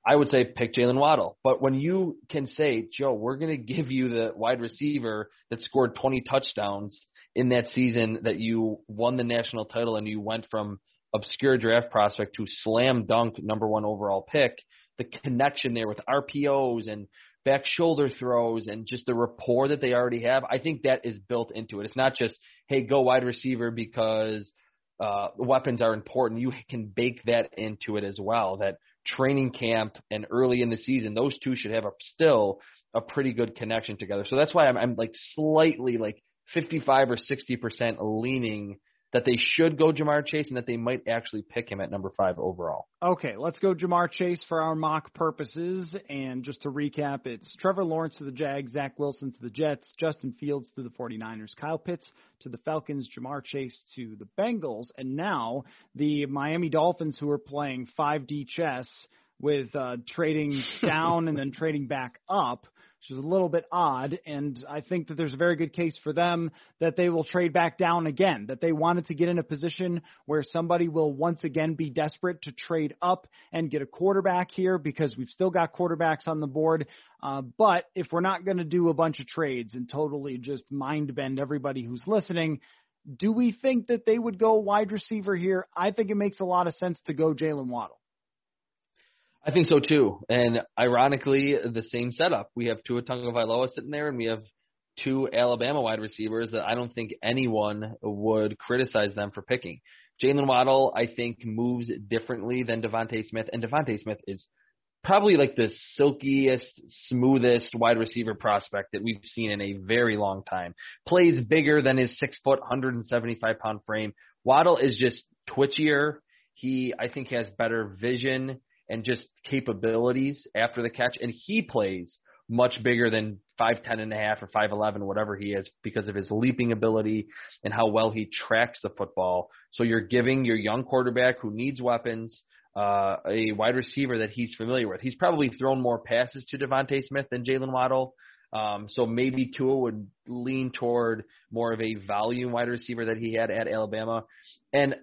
I would say pick Jalen Waddle. But when you can say, Joe, we're going to give you the wide receiver that scored 20 touchdowns in that season that you won the national title and you went from obscure draft prospect to slam dunk number one overall pick, the connection there with RPOs and back shoulder throws and just the rapport that they already have, I think that is built into it. It's not just, hey, go wide receiver because uh, weapons are important. You can bake that into it as well. That training camp and early in the season, those two should have a, still a pretty good connection together. So that's why I'm, I'm like slightly like 55 or 60 percent leaning that they should go Ja'Marr Chase and that they might actually pick him at number five overall. Okay, let's go Ja'Marr Chase for our mock purposes. And just to recap, it's Trevor Lawrence to the Jags, Zach Wilson to the Jets, Justin Fields to the 49ers, Kyle Pitts to the Falcons, Ja'Marr Chase to the Bengals, and now the Miami Dolphins who are playing 5D chess with uh, trading down and then trading back up which is a little bit odd. And I think that there's a very good case for them that they will trade back down again, that they wanted to get in a position where somebody will once again be desperate to trade up and get a quarterback here because we've still got quarterbacks on the board. Uh, but if we're not going to do a bunch of trades and totally just mind bend everybody who's listening, do we think that they would go wide receiver here? I think it makes a lot of sense to go Jalen Waddle. I think so too. And ironically, the same setup. We have Tua Tagovailoa sitting there, and we have two Alabama wide receivers that I don't think anyone would criticize them for picking. Jalen Waddle, I think, moves differently than DeVonta Smith, and DeVonta Smith is probably like the silkiest, smoothest wide receiver prospect that we've seen in a very long time. Plays bigger than his six foot, 175 pound frame. Waddle is just twitchier. He, I think, has better vision and just capabilities after the catch, and he plays much bigger than five ten and a half or five eleven, whatever he is, because of his leaping ability and how well he tracks the football. So you're giving your young quarterback who needs weapons uh, a wide receiver that he's familiar with. He's probably thrown more passes to DeVonta Smith than Jalen Waddle. Um, so maybe Tua would lean toward more of a volume wide receiver that he had at Alabama. And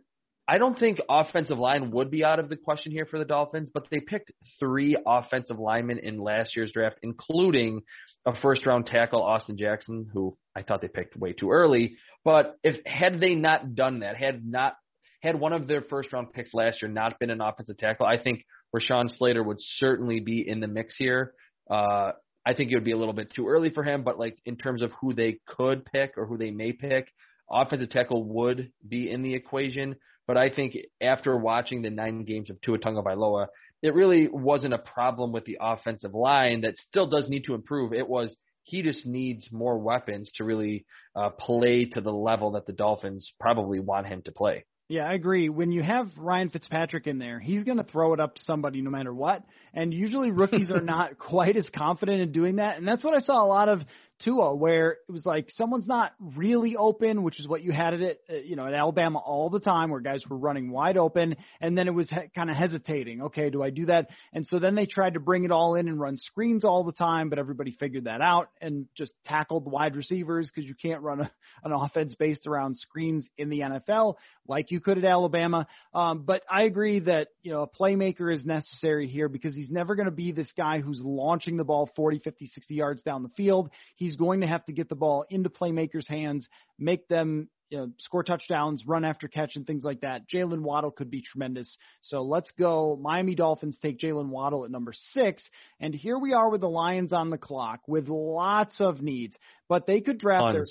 I don't think offensive line would be out of the question here for the Dolphins, but they picked three offensive linemen in last year's draft, including a first round tackle, Austin Jackson, who I thought they picked way too early. But if had they not done that, had not had one of their first round picks last year not been an offensive tackle, I think Rashawn Slater would certainly be in the mix here. Uh, I think it would be a little bit too early for him, but like in terms of who they could pick or who they may pick, offensive tackle would be in the equation. But I think after watching the nine games of Tua Tagovailoa, it really wasn't a problem with the offensive line that still does need to improve. It was he just needs more weapons to really uh, play to the level that the Dolphins probably want him to play. Yeah, I agree. When you have Ryan Fitzpatrick in there, he's going to throw it up to somebody no matter what. And usually rookies are not quite as confident in doing that. And that's what I saw a lot of Tua, where it was like someone's not really open, which is what you had at it, uh, you know, at Alabama all the time, where guys were running wide open, and then it was he- kind of hesitating. Okay, do I do that? And so then they tried to bring it all in and run screens all the time, but everybody figured that out and just tackled wide receivers because you can't run a, an offense based around screens in the NFL like you could at Alabama. Um, but I agree that you know a playmaker is necessary here because he's never going to be this guy who's launching the ball 40, 50, 60 yards down the field. He He's going to have to get the ball into playmakers' hands, make them you know, score touchdowns, run after catch, and things like that. Jalen Waddle could be tremendous. So let's go. Miami Dolphins take Jalen Waddle at number six. And here we are with the Lions on the clock with lots of needs. But they could draft their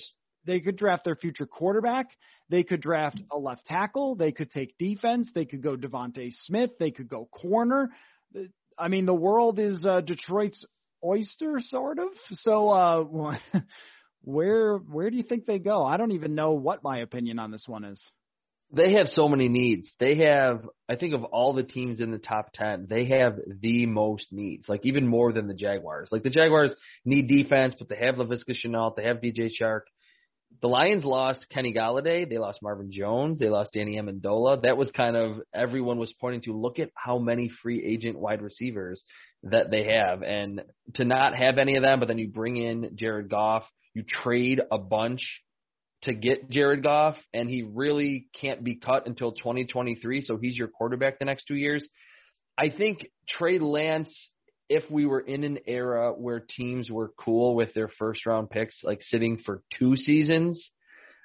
they could draft their future quarterback. They could draft a left tackle. They could take defense. They could go DeVonta Smith. They could go corner. I mean, the world is uh, Detroit's oyster, sort of. So, uh, where where do you think they go? I don't even know what my opinion on this one is. They have so many needs. They have, I think, of all the teams in the top ten, they have the most needs. Like even more than the Jaguars. Like the Jaguars need defense, but they have Laviska Shenault, they have DJ Chark. The Lions lost Kenny Golladay, they lost Marvin Jones, they lost Danny Amendola. That was kind of everyone was pointing to. Look at how many free agent wide receivers that they have. And to not have any of them, but then you bring in Jared Goff, you trade a bunch to get Jared Goff, and he really can't be cut until 2023, so he's your quarterback the next two years. I think Trey Lance, if we were in an era where teams were cool with their first round picks, like sitting for two seasons,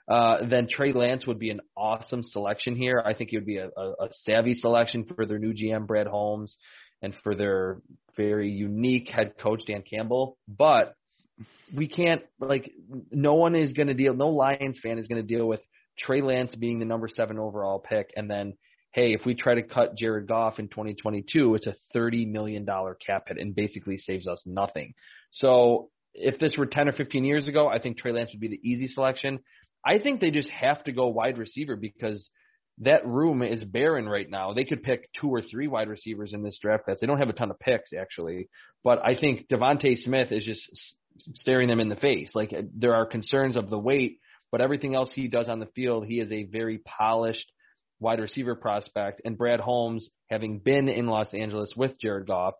uh, then Trey Lance would be an awesome selection here. I think he would be a, a, a savvy selection for their new GM, Brad Holmes and for their very unique head coach Dan Campbell. But we can't like no one is going to deal. No Lions fan is going to deal with Trey Lance being the number seven overall pick, and then hey, if we try to cut Jared Goff in 2022, it's a $30 million cap hit and basically saves us nothing. So if this were 10 or 15 years ago, I think Trey Lance would be the easy selection. I think they just have to go wide receiver because that room is barren right now. They could pick two or three wide receivers in this draft class. They don't have a ton of picks actually, but I think DeVonta Smith is just staring them in the face. Like uh, there are concerns of the weight, but everything else he does on the field, he is a very polished wide receiver prospect. And Brad Holmes, having been in Los Angeles with Jared Goff,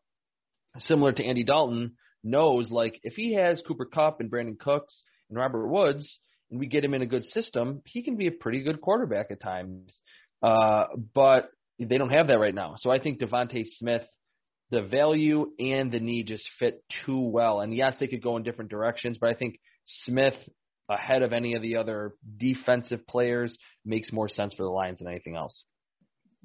similar to Andy Dalton, knows like if he has Cooper Kupp and Brandin Cooks and Robert Woods, and we get him in a good system, he can be a pretty good quarterback at times. Uh, but they don't have that right now. So I think DeVonta Smith, the value and the need just fit too well. And yes, they could go in different directions, but I think Smith ahead of any of the other defensive players makes more sense for the Lions than anything else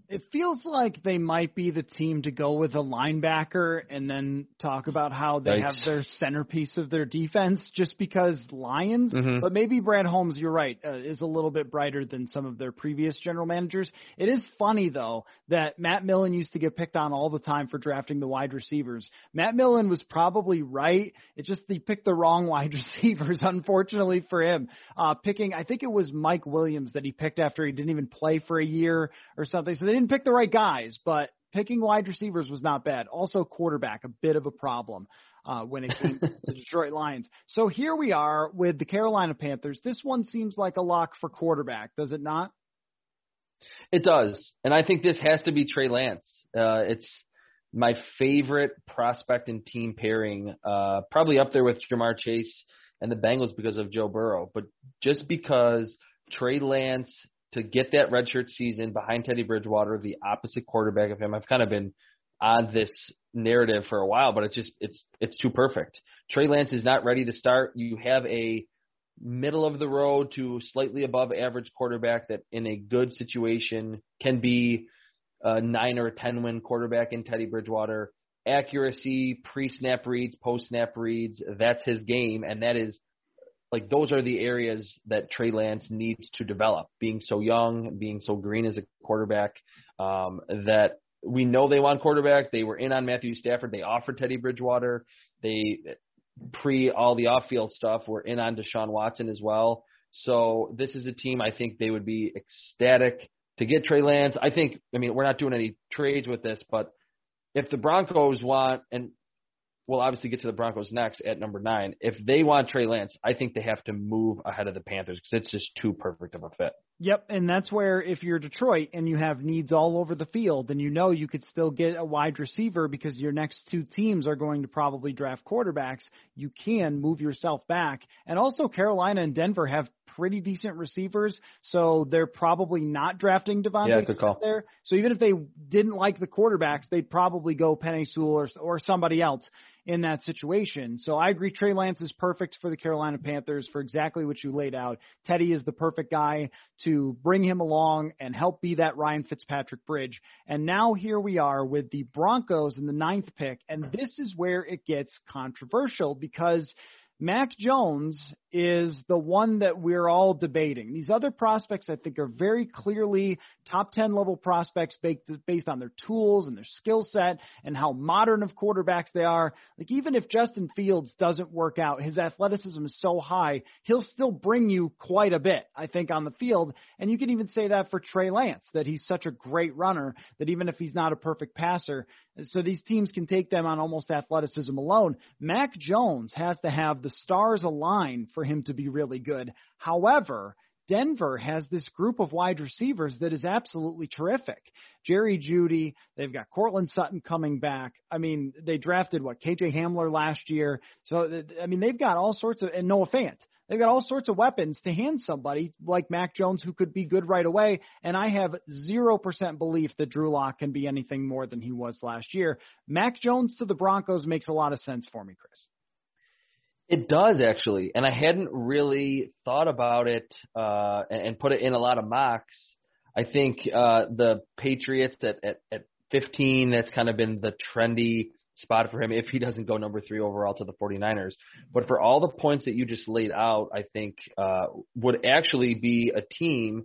it feels like they might be the team to go with a linebacker and then talk about how they have their centerpiece of their defense just because Lions. Mm-hmm. But maybe Brad Holmes, you're right, uh, is a little bit brighter than some of their previous general managers. It is funny, though, that Matt Millen used to get picked on all the time for drafting the wide receivers. Matt Millen was probably right. It just he picked the wrong wide receivers, unfortunately for him. Uh, picking, I think it was Mike Williams that he picked after he didn't even play for a year or something. So they didn't pick the right guys, but picking wide receivers was not bad. Also, quarterback, a bit of a problem uh, when it came to the Detroit Lions. So here we are with the Carolina Panthers. This one seems like a lock for quarterback, does it not? It does, and I think this has to be Trey Lance. Uh, it's my favorite prospect and team pairing, uh, probably up there with Ja'Marr Chase and the Bengals because of Joe Burrow, but just because Trey Lance to get that redshirt season behind Teddy Bridgewater, the opposite quarterback of him. I've kind of been on this narrative for a while, but it's just it's it's too perfect. Trey Lance is not ready to start. You have a middle of the road to slightly above average quarterback that in a good situation can be a nine or a ten win quarterback in Teddy Bridgewater. Accuracy, pre snap reads, post snap reads, that's his game, and that is like those are the areas that Trey Lance needs to develop. Being so young, being so green as a quarterback, um, that we know they want quarterback. They were in on Matthew Stafford. They offered Teddy Bridgewater. They pre all the off field stuff were in on Deshaun Watson as well. So this is a team I think they would be ecstatic to get Trey Lance. I think I mean we're not doing any trades with this, but if the Broncos want and we'll obviously get to the Broncos next at number nine. If they want Trey Lance, I think they have to move ahead of the Panthers because it's just too perfect of a fit. Yep, and that's where if you're Detroit and you have needs all over the field, then you know you could still get a wide receiver because your next two teams are going to probably draft quarterbacks. You can move yourself back. And also Carolina and Denver have pretty decent receivers, so they're probably not drafting DeVonta yeah, good call. there. So even if they didn't like the quarterbacks, they'd probably go Penei Sewell or, or somebody else in that situation. So I agree Trey Lance is perfect for the Carolina Panthers for exactly what you laid out. Teddy is the perfect guy to bring him along and help be that Ryan Fitzpatrick bridge. And now here we are with the Broncos in the ninth pick, and this is where it gets controversial because Mac Jones is the one that we're all debating. These other prospects, I think, are very clearly top 10 level prospects based on their tools and their skill set and how modern of quarterbacks they are. Like, even if Justin Fields doesn't work out, his athleticism is so high, he'll still bring you quite a bit, I think, on the field. And you can even say that for Trey Lance, that he's such a great runner that even if he's not a perfect passer, so these teams can take them on almost athleticism alone. Mac Jones has to have the stars align for him to be really good. However, Denver has this group of wide receivers that is absolutely terrific. Jerry Jeudy, they've got Courtland Sutton coming back. I mean, they drafted what KJ Hamler last year. So I mean, they've got all sorts of and Noah Fant. They've got all sorts of weapons to hand somebody like Mac Jones who could be good right away. And I have 0% belief that Drew Lock can be anything more than he was last year. Mac Jones to the Broncos makes a lot of sense for me, Chris. It does actually, and I hadn't really thought about it uh, and, and put it in a lot of mocks. I think uh, the Patriots at, at at 15, that's kind of been the trendy spot for him if he doesn't go number three overall to the 49ers. But for all the points that you just laid out, I think uh, would actually be a team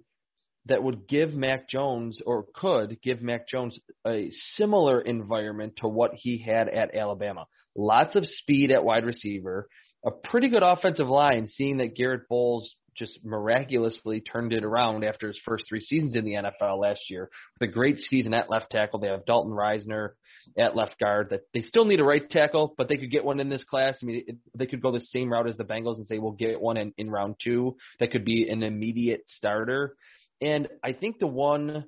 that would give Mac Jones or could give Mac Jones a similar environment to what he had at Alabama. Lots of speed at wide receiver, a pretty good offensive line, seeing that Garett Bolles just miraculously turned it around after his first three seasons in the NFL last year with a great season at left tackle. They have Dalton Risner at left guard. That they still need a right tackle, but they could get one in this class. I mean, they could go the same route as the Bengals and say we'll get one in, in round two that could be an immediate starter. And I think the one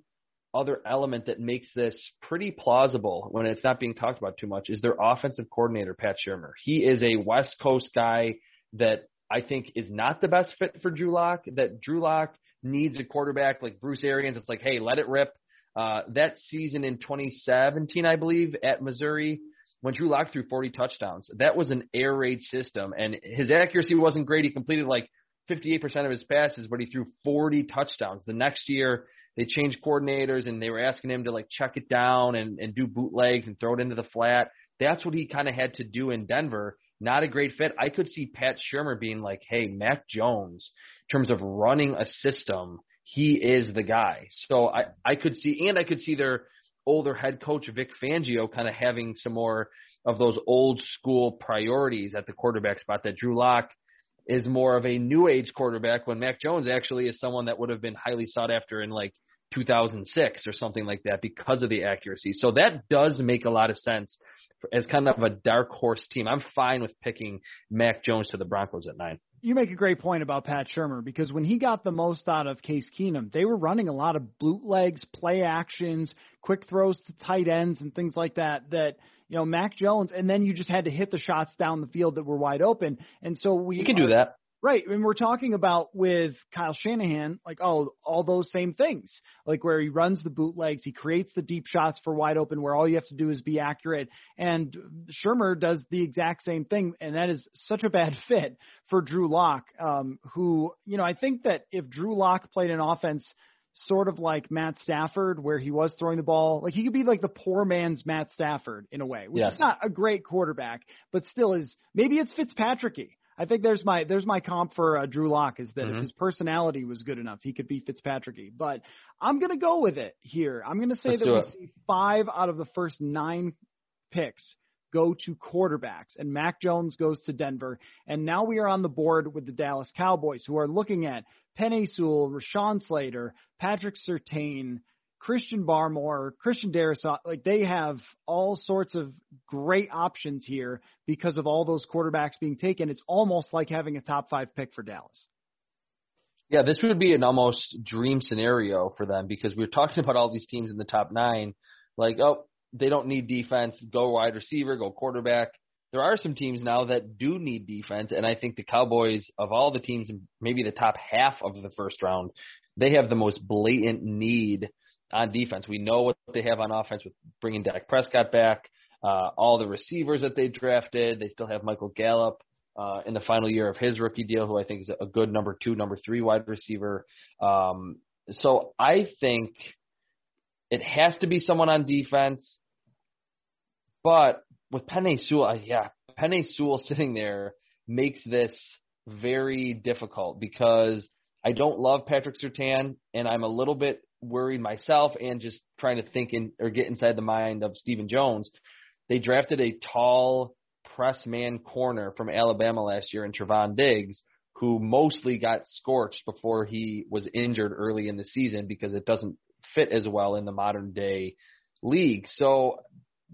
other element that makes this pretty plausible when it's not being talked about too much is their offensive coordinator, Pat Shurmur. He is a West Coast guy that I think is not the best fit for Drew Lock. That Drew Lock needs a quarterback like Bruce Arians. It's like, hey, let it rip. Uh, that season in 2017, I believe, at Missouri, when Drew Lock threw 40 touchdowns, that was an air raid system, and his accuracy wasn't great. He completed like 58% of his passes, but he threw 40 touchdowns. The next year, they changed coordinators and they were asking him to like check it down and, and do bootlegs and throw it into the flat. That's what he kind of had to do in Denver. Not a great fit. I could see Pat Shurmur being like, hey, Mac Jones, in terms of running a system, he is the guy. So I, I could see, and I could see their older head coach, Vic Fangio, kind of having some more of those old school priorities at the quarterback spot that Drew Lock is more of a new age quarterback when Mac Jones actually is someone that would have been highly sought after in like 2006 or something like that because of the accuracy. So that does make a lot of sense as kind of a dark horse team. I'm fine with picking Mac Jones to the Broncos at nine. You make a great point about Pat Shurmur because when he got the most out of Case Keenum, they were running a lot of bootlegs, play actions, quick throws to tight ends, and things like that. That you know, Mac Jones, and then you just had to hit the shots down the field that were wide open. And so we you can do that. Right. And we're talking about with Kyle Shanahan, like, oh, all those same things. Like where he runs the bootlegs, he creates the deep shots for wide open where all you have to do is be accurate. And Shurmur does the exact same thing. And that is such a bad fit for Drew Lock, um, who, you know, I think that if Drew Lock played an offense sort of like Matt Stafford, where he was throwing the ball. Like he could be like the poor man's Matt Stafford in a way, which yes. is not a great quarterback, but still is maybe it's Fitzpatricky. I think there's my there's my comp for uh, Drew Lock is that mm-hmm. if his personality was good enough, he could be Fitzpatricky. But I'm gonna go with it here. I'm gonna say Let's that we it. see five out of the first nine picks go to quarterbacks, and Mac Jones goes to Denver. And now we are on the board with the Dallas Cowboys, who are looking at Penei Sewell, Rashawn Slater, Patrick Surtain, Christian Barmore, Christian Darrisaw, like they have all sorts of great options here because of all those quarterbacks being taken. It's almost like having a top five pick for Dallas. Yeah, this would be an almost dream scenario for them because we are talking about all these teams in the top nine. Like, oh, they don't need defense. Go wide receiver, go quarterback. There are some teams now that do need defense, and I think the Cowboys, of all the teams, maybe the top half of the first round, they have the most blatant need on defense. We know what they have on offense with bringing Dak Prescott back, uh, all the receivers that they drafted. They still have Michael Gallup uh, in the final year of his rookie deal, who I think is a good number two, number three wide receiver. Um, so I think it has to be someone on defense. But with Penei Sewell, uh, yeah, Penei Sewell sitting there makes this very difficult because I don't love Patrick Surtain, and I'm a little bit worried myself and just trying to think in or get inside the mind of Stephen Jones. They drafted a tall press man corner from Alabama last year in Trevon Diggs, who mostly got scorched before he was injured early in the season because it doesn't fit as well in the modern day league. So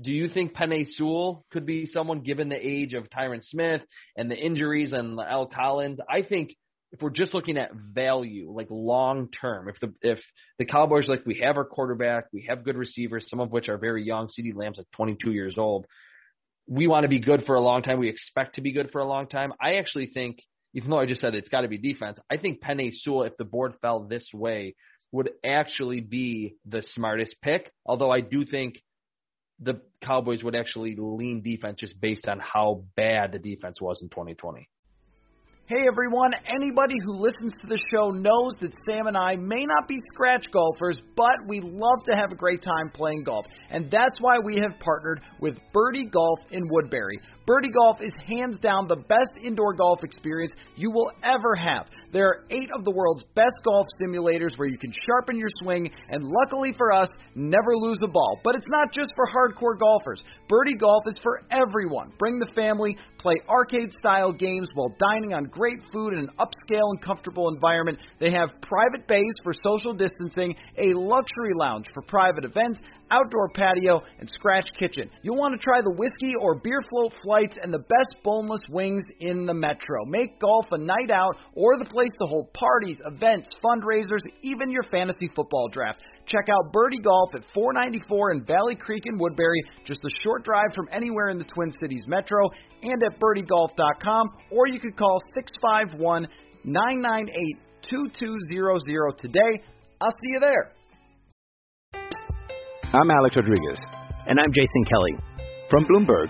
do you think Penei Sewell could be someone given the age of Tyron Smith and the injuries and Al Collins? I think if we're just looking at value, like long term, if the if the Cowboys like we have our quarterback, we have good receivers, some of which are very young. CeeDee Lamb's like 22 years old. We want to be good for a long time. We expect to be good for a long time. I actually think, even though I just said it's got to be defense, I think Penei Sewell, if the board fell this way, would actually be the smartest pick. Although I do think the Cowboys would actually lean defense just based on how bad the defense was in 2020. Hey everyone, anybody who listens to the show knows that Sam and I may not be scratch golfers, but we love to have a great time playing golf. And that's why we have partnered with Birdie Golf in Woodbury. Birdie Golf is hands down the best indoor golf experience you will ever have. There are eight of the world's best golf simulators where you can sharpen your swing and, luckily for us, never lose a ball. But it's not just for hardcore golfers. Birdie Golf is for everyone. Bring the family, play arcade style games while dining on great food in an upscale and comfortable environment. They have private bays for social distancing, a luxury lounge for private events, outdoor patio, and scratch kitchen. You'll want to try the whiskey or beer float flights and the best boneless wings in the metro. Make golf a night out or the place to hold parties, events, fundraisers, even your fantasy football draft. Check out Birdie Golf at 494 in Valley Creek in Woodbury, just a short drive from anywhere in the Twin Cities metro, and at birdiegolf.com, or you could call 651 998 2200 today. I'll see you there. I'm Alex Rodriguez. And I'm Jason Kelly. From Bloomberg,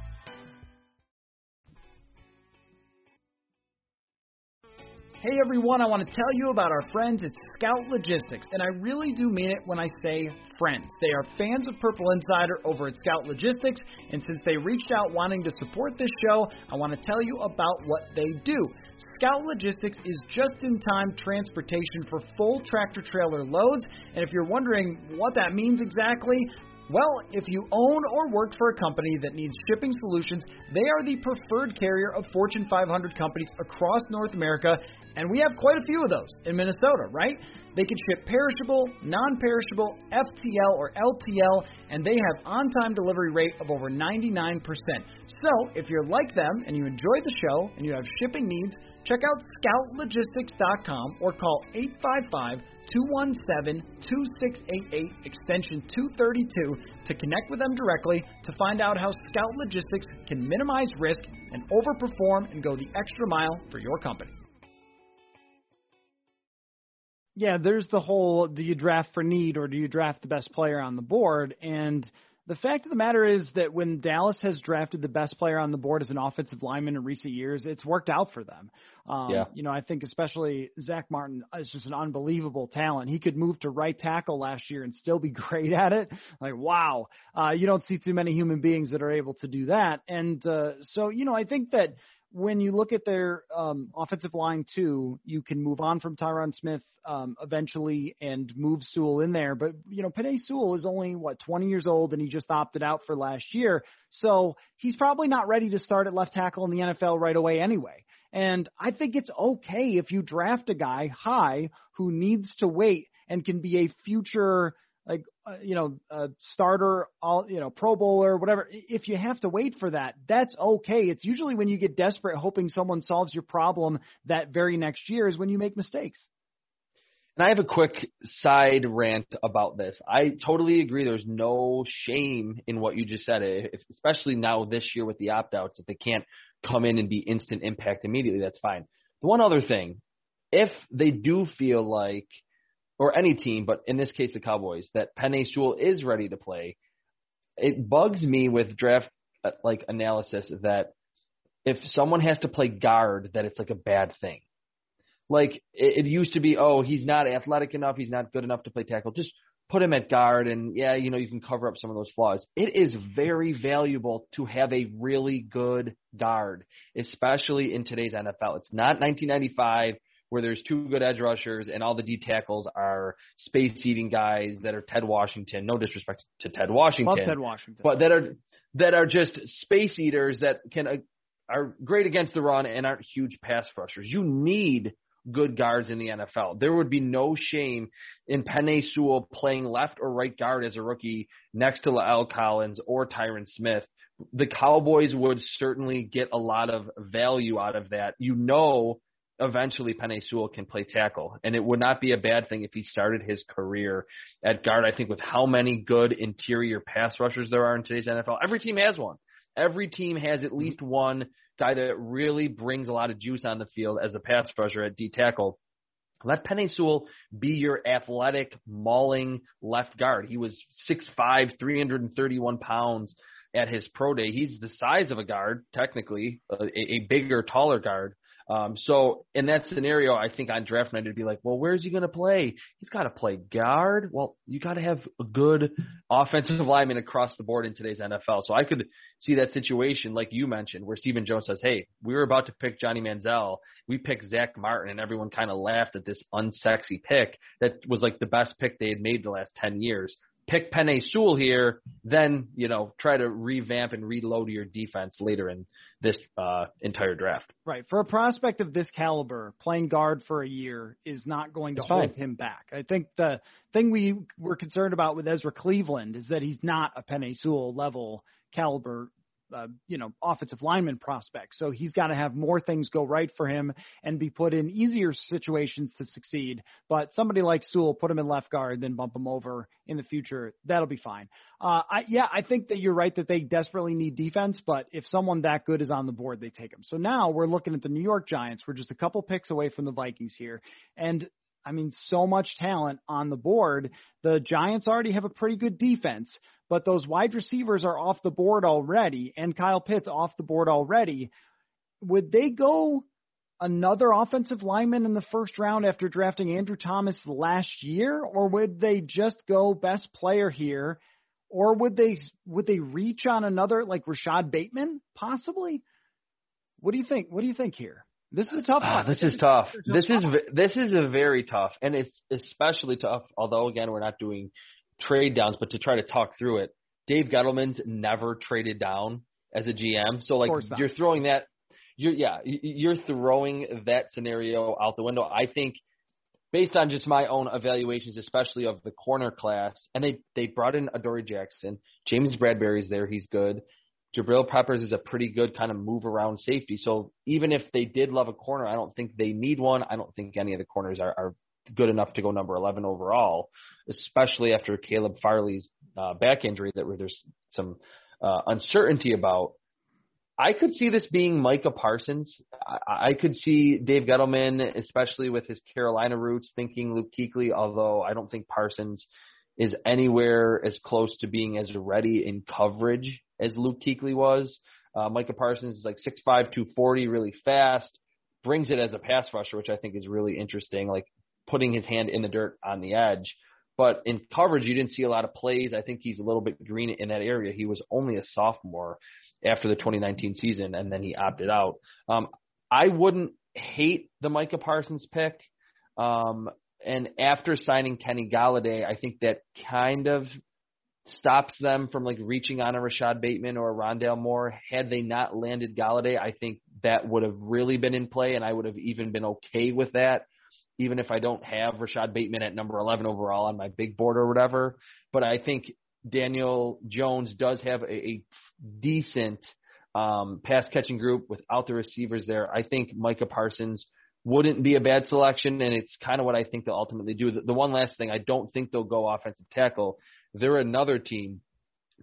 Hey everyone, I want to tell you about our friends at Scout Logistics, and I really do mean it when I say friends. They are fans of Purple Insider over at Scout Logistics, and since they reached out wanting to support this show, I want to tell you about what they do. Scout Logistics is just in time transportation for full tractor trailer loads, and if you're wondering what that means exactly, well, if you own or work for a company that needs shipping solutions, they are the preferred carrier of Fortune 500 companies across North America, and we have quite a few of those in Minnesota, right? They can ship perishable, non perishable, FTL, or LTL, and they have on time delivery rate of over 99%. So, if you're like them and you enjoy the show and you have shipping needs, check out scoutlogistics.com or call 855 217 2688 extension 232 to connect with them directly to find out how Scout Logistics can minimize risk and overperform and go the extra mile for your company. Yeah, there's the whole do you draft for need or do you draft the best player on the board? And the fact of the matter is that when Dallas has drafted the best player on the board as an offensive lineman in recent years, it's worked out for them. Um, Yeah. You know, I think especially Zack Martin is just an unbelievable talent. He could move to right tackle last year and still be great at it. Like, wow. Uh, you don't see too many human beings that are able to do that. And uh, so, you know, I think that when you look at their um, offensive line too, you can move on from Tyron Smith um, eventually and move Sewell in there. But you know, Penei Sewell is only what 20 years old, and he just opted out for last year, so he's probably not ready to start at left tackle in the NFL right away anyway. And I think it's okay if you draft a guy high who needs to wait and can be a future like uh, you know uh, starter all you know pro bowler whatever if you have to wait for that that's okay it's usually when you get desperate hoping someone solves your problem that very next year is when you make mistakes And I have a quick side rant about this. I totally agree. There's no shame in what you just said, if, especially now this year with the opt outs. If they can't come in and be instant impact immediately, that's fine. The one other thing, if they do feel like, or any team, but in this case the Cowboys, that Penny Sewell is ready to play, it bugs me with draft uh, like analysis that if someone has to play guard, that it's like a bad thing like it, it used to be, oh, he's not athletic enough, he's not good enough to play tackle. Just put him at guard, and yeah, you know, you can cover up some of those flaws. It is very valuable to have a really good guard, especially in today's NFL. It's not 1995 where there's two good edge rushers and all the D tackles are space eating guys that are Ted Washington. No disrespect to Ted Washington, love Ted Washington but that are that are just space eaters that can uh, are great against the run and aren't huge pass rushers. You need good guards in the NFL. There would be no shame in Penny Sewell playing left or right guard as a rookie next to La'el Collins or Tyron Smith. The Cowboys would certainly get a lot of value out of that. You know, eventually Penny Sewell can play tackle, and it would not be a bad thing if he started his career at guard. I think with how many good interior pass rushers there are in today's NFL, every team has one. Every team has at mm-hmm. least one guy that really brings a lot of juice on the field as a pass rusher at D tackle. Let Penny Sewell be your athletic, mauling left guard. He was 6'5", 331 pounds at his pro day. He's the size of a guard, technically, a, a bigger, taller guard. Um, so in that scenario, I think on draft night it'd be like, well, where's he going to play? He's got to play guard. Well, you got to have a good offensive lineman across the board in today's NFL. So I could see that situation, like you mentioned, where Stephen Jones says, "Hey, we were about to pick Johnny Manziel. We picked Zack Martin, and everyone kind of laughed at this unsexy pick that was like the best pick they had made the last ten years." Pick Penei Sewell here, then you know try to revamp and reload your defense later in this uh, entire draft. Right. For a prospect of this caliber, playing guard for a year is not going to That's hold fine. him back. I think the thing we were concerned about with Ezra Cleveland is that he's not a Penny Sewell level caliber uh, you know, offensive lineman prospect. So he's got to have more things go right for him and be put in easier situations to succeed. But somebody like Sewell, put him in left guard, then bump him over in the future. That'll be fine. Uh, I, yeah, I think that you're right that they desperately need defense, but if someone that good is on the board, they take him. So now we're looking at the New York Giants. We're just a couple picks away from the Vikings here. And I mean, so much talent on the board. The Giants already have a pretty good defense, but those wide receivers are off the board already, and Kyle Pitts off the board already. Would they go another offensive lineman in the first round after drafting Andrew Thomas last year, or would they just go best player here, or would they would they reach on another like Rashod Bateman possibly? What do you think? What do you think here? This is a tough Ah, one. this is tough. This is this is a very tough, and it's especially tough. Although again, we're not doing trade downs, but to try to talk through it, Dave Gettleman's never traded down as a GM, so like you're throwing that, you're yeah, you're throwing that scenario out the window. I think based on just my own evaluations, especially of the corner class, and they they brought in Adoree Jackson, James Bradberry's there, he's good. Jabril Peppers is a pretty good kind of move around safety. So even if they did love a corner, I don't think they need one. I don't think any of the corners are, are good enough to go number 11 overall, especially after Caleb Farley's uh, back injury that where there's some uh, uncertainty about. I could see this being Micah Parsons. I, I could see Dave Gettleman, especially with his Carolina roots, thinking Luke Kuechly, although I don't think Parsons is anywhere as close to being as ready in coverage as Luke Kuechly was. Uh, Micah Parsons is like 6'5", 240, really fast, brings it as a pass rusher, which I think is really interesting, like putting his hand in the dirt on the edge. But in coverage, you didn't see a lot of plays. I think he's a little bit green in that area. He was only a sophomore after the 2019 season, and then he opted out. Um, I wouldn't hate the Micah Parsons pick. Um, and after signing Kenny Golladay, I think that kind of stops them from like reaching on a Rashod Bateman or a Rondale Moore. Had they not landed Golladay, I think that would have really been in play, and I would have even been okay with that, even if I don't have Rashod Bateman at number 11 overall on my big board or whatever. But I think Daniel Jones does have a, a decent um, pass catching group without the receivers there. I think Micah Parsons wouldn't be a bad selection, and it's kind of what I think they'll ultimately do. The, the one last thing, I don't think they'll go offensive tackle. They're another team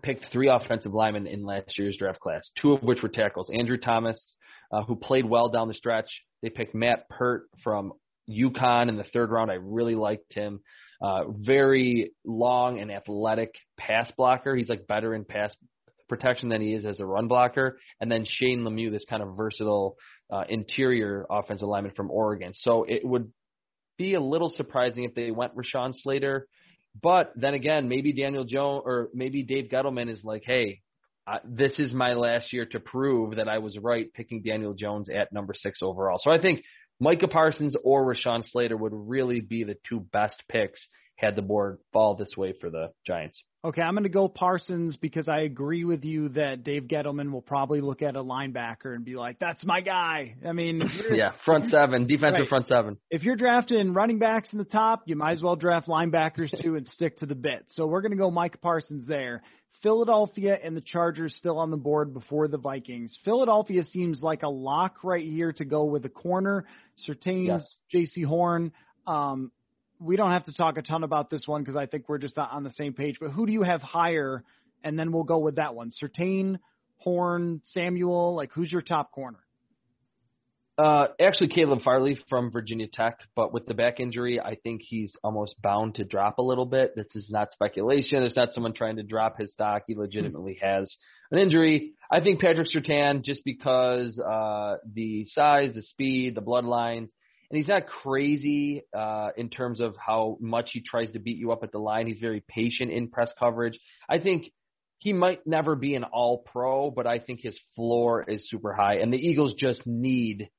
picked three offensive linemen in last year's draft class, two of which were tackles. Andrew Thomas, uh, who played well down the stretch. They picked Matt Peart from UConn in the third round. I really liked him. Uh, very long and athletic pass blocker. He's like better in pass protection than he is as a run blocker. And then Shane Lemieux, this kind of versatile uh, interior offensive lineman from Oregon. So it would be a little surprising if they went Rashawn Slater. But then again, maybe Daniel Jones or maybe Dave Gettleman is like, hey, this is my last year to prove that I was right picking Daniel Jones at number six overall. So I think Micah Parsons or Rashawn Slater would really be the two best picks had the board fall this way for the Giants. Okay, I'm going to go Parsons because I agree with you that Dave Gettleman will probably look at a linebacker and be like, "That's my guy." I mean, yeah, front seven, defensive Right. front seven. if you're drafting running backs in the top, you might as well draft linebackers too and stick to the bit. So we're going to go Mike Parsons there. Philadelphia and the Chargers still on the board before the Vikings. Philadelphia seems like a lock right here to go with a corner. Surtain, Yes. Jaycee Horn. Um, we don't have to talk a ton about this one because I think we're just not on the same page. But who do you have higher? And then we'll go with that one. Surtain, Horn, Samuel. Like who's your top corner? Uh, actually, Caleb Farley from Virginia Tech, but with the back injury, I think he's almost bound to drop a little bit. This is not speculation. It's not someone trying to drop his stock. He legitimately has an injury. I think Patrick Surtain, just because uh, the size, the speed, the bloodlines, and he's not crazy uh, in terms of how much he tries to beat you up at the line. He's very patient in press coverage. I think he might never be an all pro, but I think his floor is super high, and the Eagles just need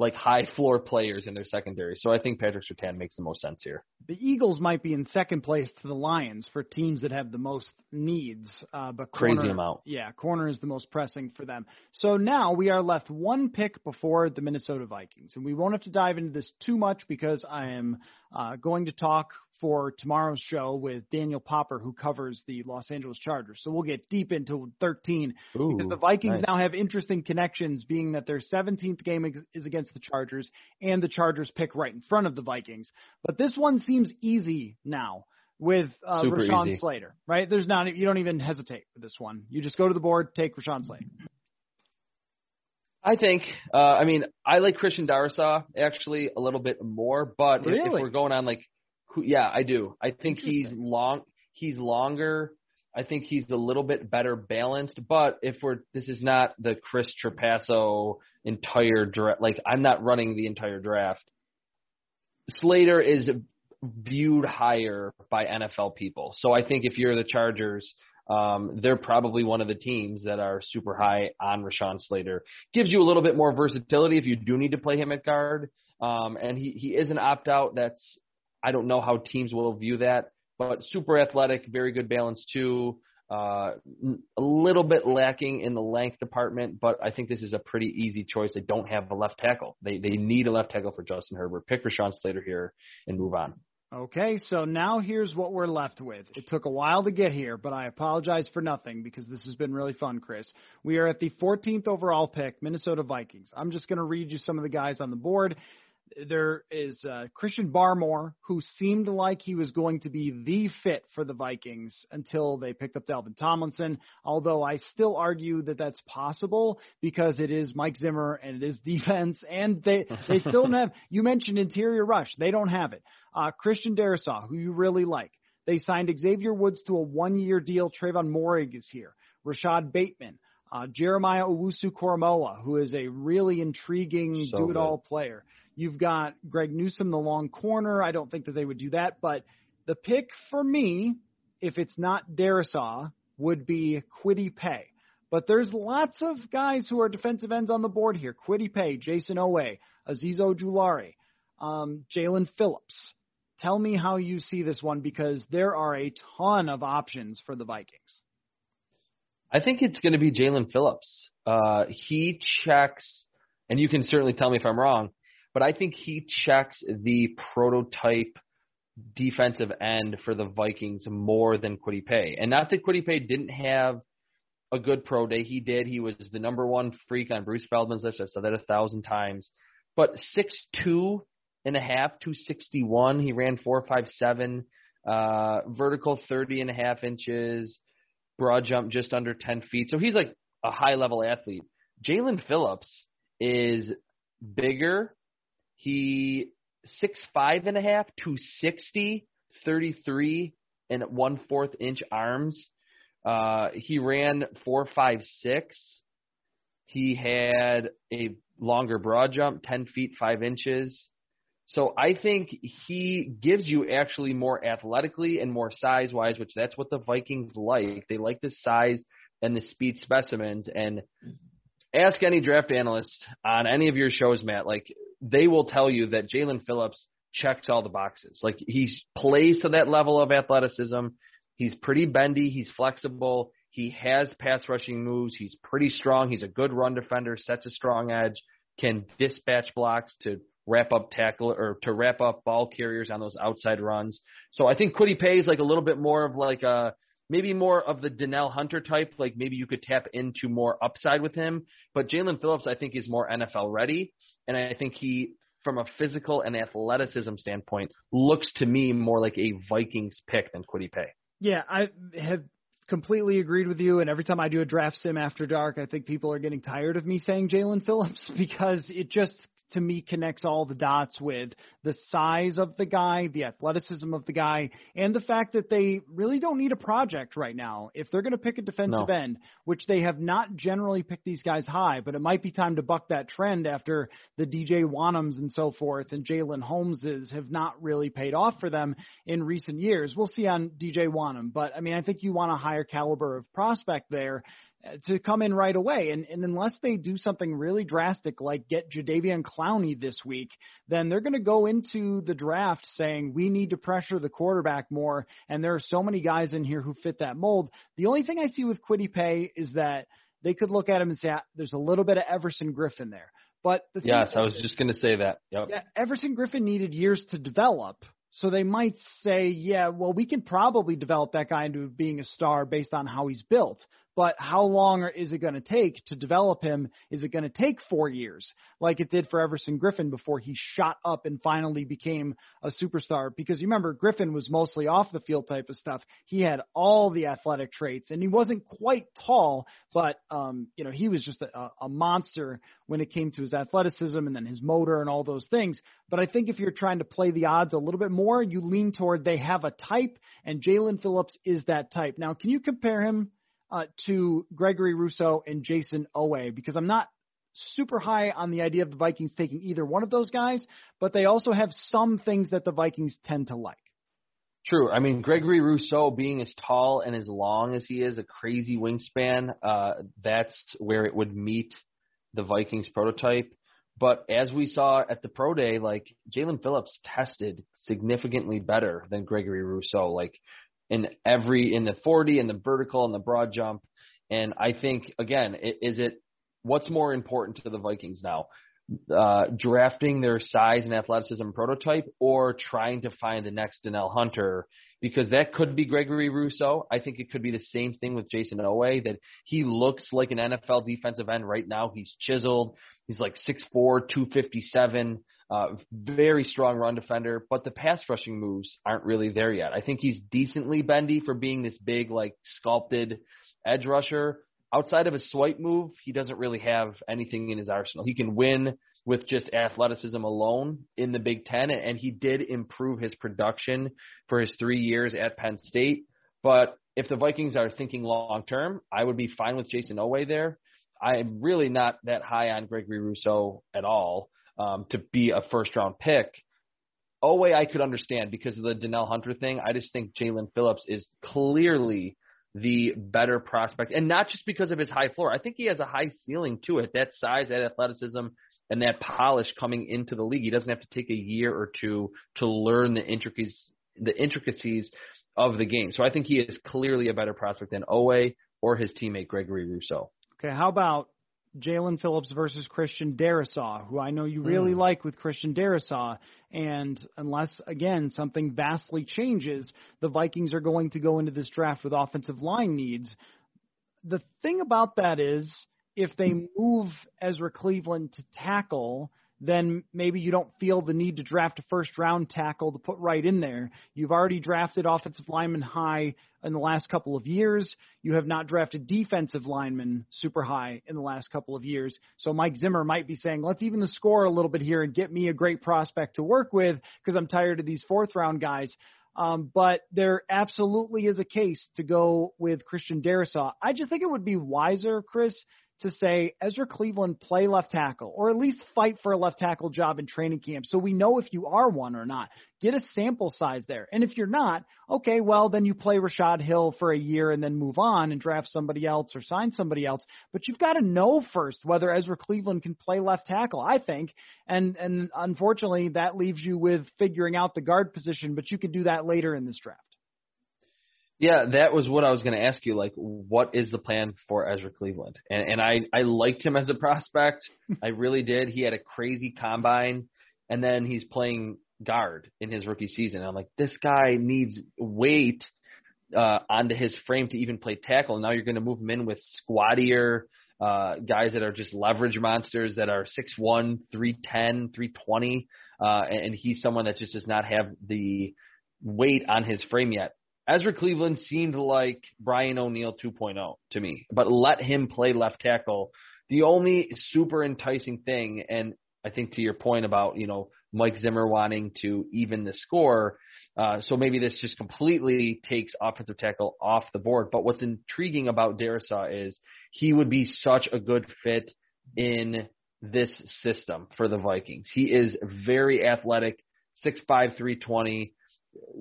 like high floor players in their secondary. So I think Patrick Surtain makes the most sense here. The Eagles might be in second place to the Lions for teams that have the most needs, uh, but corner, crazy amount. Yeah, corner is the most pressing for them. So now we are left one pick before the Minnesota Vikings, and we won't have to dive into this too much because I am uh, going to talk for tomorrow's show with Daniel Popper, who covers the Los Angeles Chargers. So we'll get deep into 13 Ooh, because the Vikings nice. now have interesting connections, being that their 17th game is against the Chargers, and the Chargers pick right in front of the Vikings. But this one seems easy now with uh, Super Rashawn easy. Slater, right? There's not you don't even hesitate with this one. You just go to the board, take Rashawn Slater. I think. Uh, I mean, I like Christian Darrisaw actually a little bit more, but if, if we're going on like, who, yeah, I do. I think he's long. He's longer. I think he's a little bit better balanced. But if we're, this is not the Chris Trapasso entire draft. Like, I'm not running the entire draft. Slater is viewed higher by NFL people. So I think if you're the Chargers, um, they're probably one of the teams that are super high on Rashawn Slater. Gives you a little bit more versatility if you do need to play him at guard. Um, and he, he is an opt out. That's, I don't know how teams will view that, but super athletic, very good balance too. Uh, a little bit lacking in the length department, but I think this is a pretty easy choice. They don't have a left tackle. They they need a left tackle for Justin Herbert. Pick Rashawn Slater here and move on. Okay, so now here's what we're left with. It took a while to get here, but I apologize for nothing because this has been really fun, Chris. We are at the 14th overall pick, Minnesota Vikings. I'm just going to read you some of the guys on the board. There is uh, Christian Barmore, who seemed like he was going to be the fit for the Vikings until they picked up Dalvin Tomlinson. Although I still argue that that's possible because it is Mike Zimmer and it is defense, and they they still don't have. You mentioned interior rush; they don't have it. Uh, Christian Darrisaw, who you really like. They signed Xavier Woods to a one-year deal. Trevon Moehrig is here. Rashod Bateman. Uh, Jeremiah Owusu-Koramoah, who is a really intriguing So do-it-all player. You've got Greg Newsome, the long corner. I don't think that they would do that, but the pick for me, if it's not Darrisaw, would be Kwity Paye. But there's lots of guys who are defensive ends on the board here. Kwity Paye, Jayson Oweh, Azeez Ojulari, um, Jaelan Phillips. Tell me how you see this one because there are a ton of options for the Vikings. I think it's going to be Jaelan Phillips. Uh, he checks, and you can certainly tell me if I'm wrong, but I think he checks the prototype defensive end for the Vikings more than Kwity Paye. And not that Kwity Paye didn't have a good pro day. He did. He was the number one freak on Bruce Feldman's list. I've said that a thousand times. But six two and a half, two sixty one. He ran four five seven. Uh, vertical thirty and a half inches broad jump just under 10 feet. So he's like a high level athlete. Jaelan Phillips is bigger. He six five and a half, two sixty, thirty three and one fourth inch arms. Uh, he ran four five six. He had a longer broad jump, ten feet five inches. So I think he gives you actually more athletically and more size wise, which that's what the Vikings like. They like the size and the speed specimens. And ask any draft analyst on any of your shows, Matt, like they will tell you that Jaelan Phillips checks all the boxes. Like he plays to that level of athleticism. He's pretty bendy. He's flexible. He has pass rushing moves. He's pretty strong. He's a good run defender, sets a strong edge, can dispatch blocks to wrap up tackle or to wrap up ball carriers on those outside runs. So I think Kwity Paye is like a little bit more of like a maybe more of the Danielle Hunter type. Like maybe you could tap into more upside with him. But Jaelan Phillips, I think, is more NFL ready, and I think he, from a physical and athleticism standpoint, looks to me more like a Vikings pick than Kwity Paye. Yeah, I have completely agreed with you. And every time I do a draft sim after dark, I think people are getting tired of me saying Jaelan Phillips because it just to me connects all the dots with the size of the guy, the athleticism of the guy, and the fact that they really don't need a project right now. If they're going to pick a defensive No. end, which they have not generally picked these guys high, but it might be time to buck that trend after the DJ Wonnums and so forth and Jalyn Holmeses have not really paid off for them in recent years. We'll see on DJ Wonnum, but I mean, I think you want a higher caliber of prospect there to come in right away. And, and unless they do something really drastic, like get Jadeveon Clowney this week, then they're going to go into the draft saying we need to pressure the quarterback more. And there are so many guys in here who fit that mold. The only thing I see with Kwity Paye is that they could look at him and say ah, there's a little bit of Everson Griffen there. But the yes, I was just going to say that. Yep. Yeah, Everson Griffen needed years to develop. So they might say, yeah, well, we can probably develop that guy into being a star based on how he's built but how long is it going to take to develop him? Is it going to take four years like it did for Everson Griffen before he shot up and finally became a superstar? Because you remember, Griffen was mostly off the field type of stuff. He had all the athletic traits and he wasn't quite tall, but, um, you know, he was just a, a monster when it came to his athleticism and then his motor and all those things. But I think if you're trying to play the odds a little bit more, you lean toward they have a type and Jalen Phillips is that type. Now, can you compare him uh, to Gregory Rousseau and Jayson Oweh because I'm not super high on the idea of the Vikings taking either one of those guys, but they also have some things that the Vikings tend to like. True. I mean, Gregory Rousseau being as tall and as long as he is, a crazy wingspan, uh, that's where it would meet the Vikings prototype. But as we saw at the pro day, like Jaelan Phillips tested significantly better than Gregory Rousseau. Like in every in the 40 and the vertical and the broad jump. And I think again, is it what's more important to the Vikings now? Uh, drafting their size and athleticism prototype or trying to find the next Danielle Hunter because that could be Gregory Rousseau. I think it could be the same thing with Jayson Oweh that he looks like an NFL defensive end right now. He's chiseled. He's like 6'4", 257. Uh, very strong run defender, but the pass rushing moves aren't really there yet. I think he's decently bendy for being this big, like sculpted edge rusher. Outside of a swipe move, he doesn't really have anything in his arsenal. He can win with just athleticism alone in the Big Ten, and he did improve his production for his three years at Penn State. But if the Vikings are thinking long term, I would be fine with Jayson Oweh there. I'm really not that high on Gregory Rousseau at all um, to be a first round pick. Oweh, I could understand because of the Danielle Hunter thing. I just think Jaelan Phillips is clearly the better prospect, and not just because of his high floor. I think he has a high ceiling to it. That size, that athleticism, and that polish coming into the league. He doesn't have to take a year or two to learn the intricacies, the intricacies of the game. So I think he is clearly a better prospect than Oweh or his teammate Gregory Rousseau. Okay, how about Jaelan Phillips versus Christian Darrisaw, who I know you really mm. like with Christian Darrisaw. And unless, again, something vastly changes, the Vikings are going to go into this draft with offensive line needs. The thing about that is, if they move Ezra Cleveland to tackle, then maybe you don't feel the need to draft a first round tackle to put right in there. You've already drafted offensive linemen high in the last couple of years. You have not drafted defensive linemen super high in the last couple of years. So Mike Zimmer might be saying, let's even the score a little bit here and get me a great prospect to work with because I'm tired of these fourth round guys. Um, but there absolutely is a case to go with Christian Darrisaw. I just think it would be wiser, Chris, to say Ezra Cleveland play left tackle or at least fight for a left tackle job in training camp so we know if you are one or not. Get a sample size there. And if you're not, okay, well, then you play Rashod Hill for a year and then move on and draft somebody else or sign somebody else. But you've got to know first whether Ezra Cleveland can play left tackle, I think. And, and unfortunately, that leaves you with figuring out the guard position, but you could do that later in this draft. Yeah, that was what I was going to ask you. Like, what is the plan for Ezra Cleveland? And, and I, I liked him as a prospect. I really did. He had a crazy combine, and then he's playing guard in his rookie season. And I'm like, this guy needs weight uh, onto his frame to even play tackle. And now you're going to move him in with squattier uh, guys that are just leverage monsters that are 6'1", 310, 320. Uh, and, and he's someone that just does not have the weight on his frame yet. Ezra Cleveland seemed like Brian O'Neill 2.0 to me, but let him play left tackle. The only super enticing thing, and I think to your point about you know Mike Zimmer wanting to even the score, uh, so maybe this just completely takes offensive tackle off the board. But what's intriguing about Darrisaw is he would be such a good fit in this system for the Vikings. He is very athletic, six five, three twenty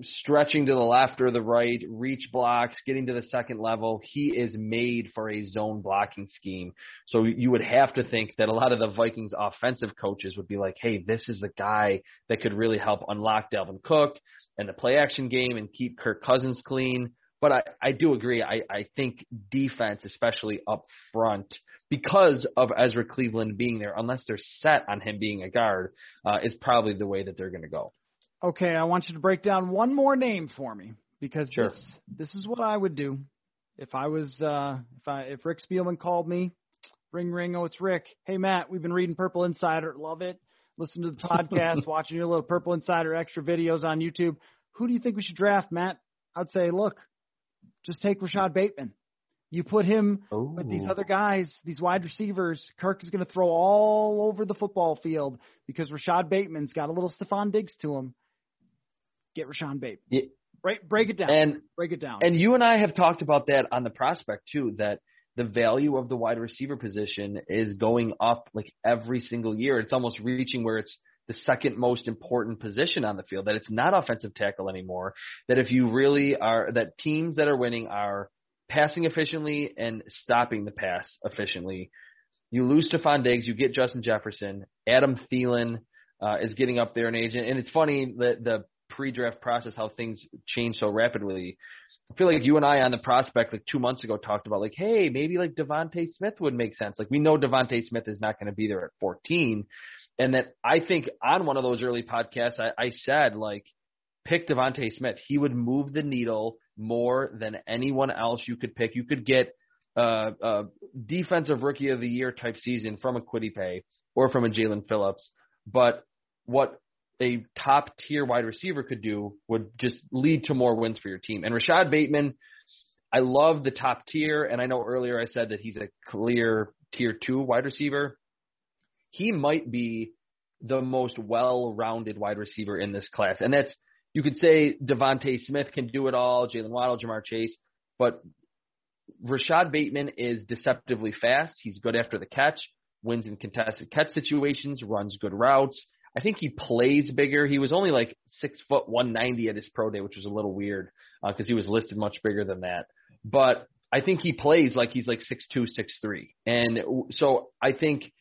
stretching to the left or the right, reach blocks, getting to the second level. He is made for a zone blocking scheme. So you would have to think that a lot of the Vikings offensive coaches would be like, hey, this is the guy that could really help unlock Dalvin Cook and the play action game and keep Kirk Cousins clean. But I, I do agree. I, I think defense, especially up front, because of Ezra Cleveland being there, unless they're set on him being a guard, uh, is probably the way that they're going to go. Okay, I want you to break down one more name for me because sure. this this is what I would do if I was uh if I if Rick Spielman called me, ring ring, oh it's Rick. Hey Matt, we've been reading Purple Insider, love it. Listen to the podcast, watching your little Purple Insider extra videos on YouTube. Who do you think we should draft, Matt? I'd say, look, just take Rashod Bateman. You put him Ooh. with these other guys, these wide receivers. Kirk is going to throw all over the football field because Rashod Bateman's got a little Stefon Diggs to him get Rashawn Bateman. Yeah. Break break it down. And break it down. And you and I have talked about that on the prospect too. That the value of the wide receiver position is going up like every single year. It's almost reaching where it's the second most important position on the field. That it's not offensive tackle anymore. That if you really are that teams that are winning are passing efficiently and stopping the pass efficiently. You lose Stefon Diggs, you get Justin Jefferson, Adam Thielen uh, is getting up there in age, and it's funny that the pre-draft process how things change so rapidly. I feel like you and I on the prospect like two months ago talked about like, hey, maybe like DeVonta Smith would make sense. Like we know DeVonta Smith is not going to be there at 14, and that I think on one of those early podcasts I, I said like, pick DeVonta Smith. He would move the needle more than anyone else you could pick. You could get uh, a defensive rookie of the year type season from a Paye or from a Jaelan Phillips. But what a top tier wide receiver could do would just lead to more wins for your team. And Rashod Bateman, I love the top tier, and I know earlier I said that he's a clear tier two wide receiver. He might be the most well rounded wide receiver in this class. And that's you could say DeVonta Smith can do it all, Jaylen Waddle, Ja'Marr Chase, but Rashod Bateman is deceptively fast. He's good after the catch, wins in contested catch situations, runs good routes. I think he plays bigger. He was only like six foot one ninety at his pro day, which was a little weird because uh, he was listed much bigger than that. But I think he plays like he's like six two, six three, and so I think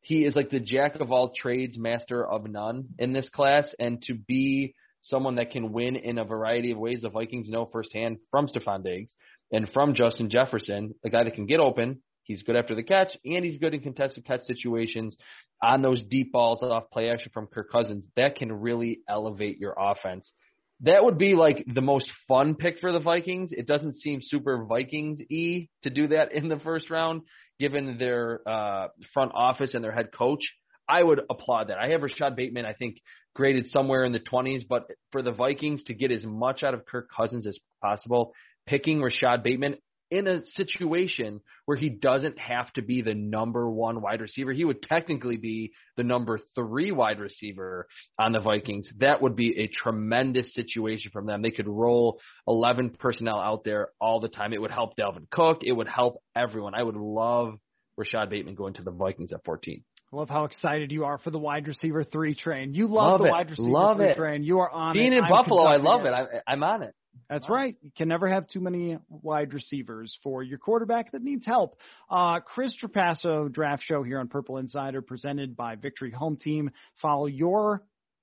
he is like the jack of all trades, master of none in this class. And to be someone that can win in a variety of ways, the Vikings know firsthand from Stefon Diggs and from Justin Jefferson, a guy that can get open, He's good after the catch, and he's good in contested catch situations on those deep balls off play action from Kirk Cousins. That can really elevate your offense. That would be like the most fun pick for the Vikings. It doesn't seem super Vikings y to do that in the first round, given their uh, front office and their head coach. I would applaud that. I have Rashod Bateman, I think, graded somewhere in the 20s, but for the Vikings to get as much out of Kirk Cousins as possible, picking Rashod Bateman, in a situation where he doesn't have to be the number one wide receiver. He would technically be the number three wide receiver on the Vikings. That would be a tremendous situation from them. They could roll 11 personnel out there all the time. It would help Dalvin Cook. It would help everyone. I would love Rashod Bateman going to the Vikings at 14. I love how excited you are for the wide receiver three train. You love, love the it. wide receiver love three it. train. You are on Being it. in I'm Buffalo, I love it. it. I, I'm on it. That's right. You can never have too many wide receivers for your quarterback that needs help. Uh, Chris Trapasso draft show here on Purple Insider presented by Victory Home Team. Follow your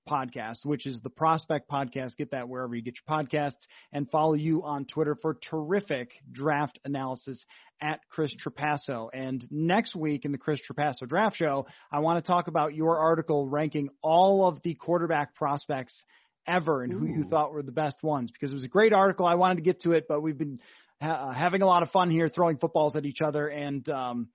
podcast, which is the Prospect Podcast. Get that wherever you get your podcasts and follow you on Twitter for terrific draft analysis at Chris Trapasso. And next week in the Chris Trapasso draft show, I want to talk about your article ranking all of the quarterback prospects ever and who you thought were the best ones because it was a great article. I wanted to get to it, but we've been ha- having a lot of fun here throwing footballs at each other. And, um,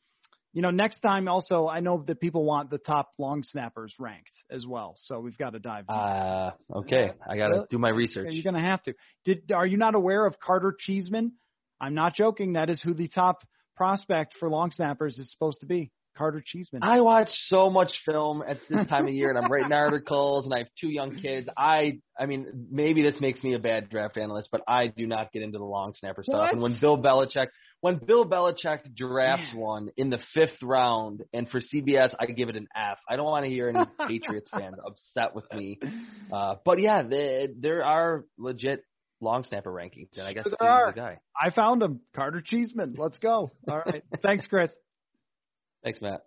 you know, next time also, I know that people want the top long snappers ranked as well. So we've got to dive. Uh, okay. I got to do my research. You're going to have to. Did, are you not aware of Carter Cheeseman? I'm not joking. That is who the top prospect for long snappers is supposed to be. Carter Cheeseman. I watch so much film at this time of year, and I'm writing articles, and I have two young kids. I, I mean, maybe this makes me a bad draft analyst, but I do not get into the long snapper stuff. What? And when Bill Belichick, when Bill Belichick drafts Man. one in the fifth round, and for CBS, I give it an F. I don't want to hear any Patriots fans upset with me. Uh, but yeah, there there are legit long snapper rankings, and I guess There are. the guy. I found him, Carter Cheeseman. Let's go. All right. Thanks, Chris. Thanks, Matt.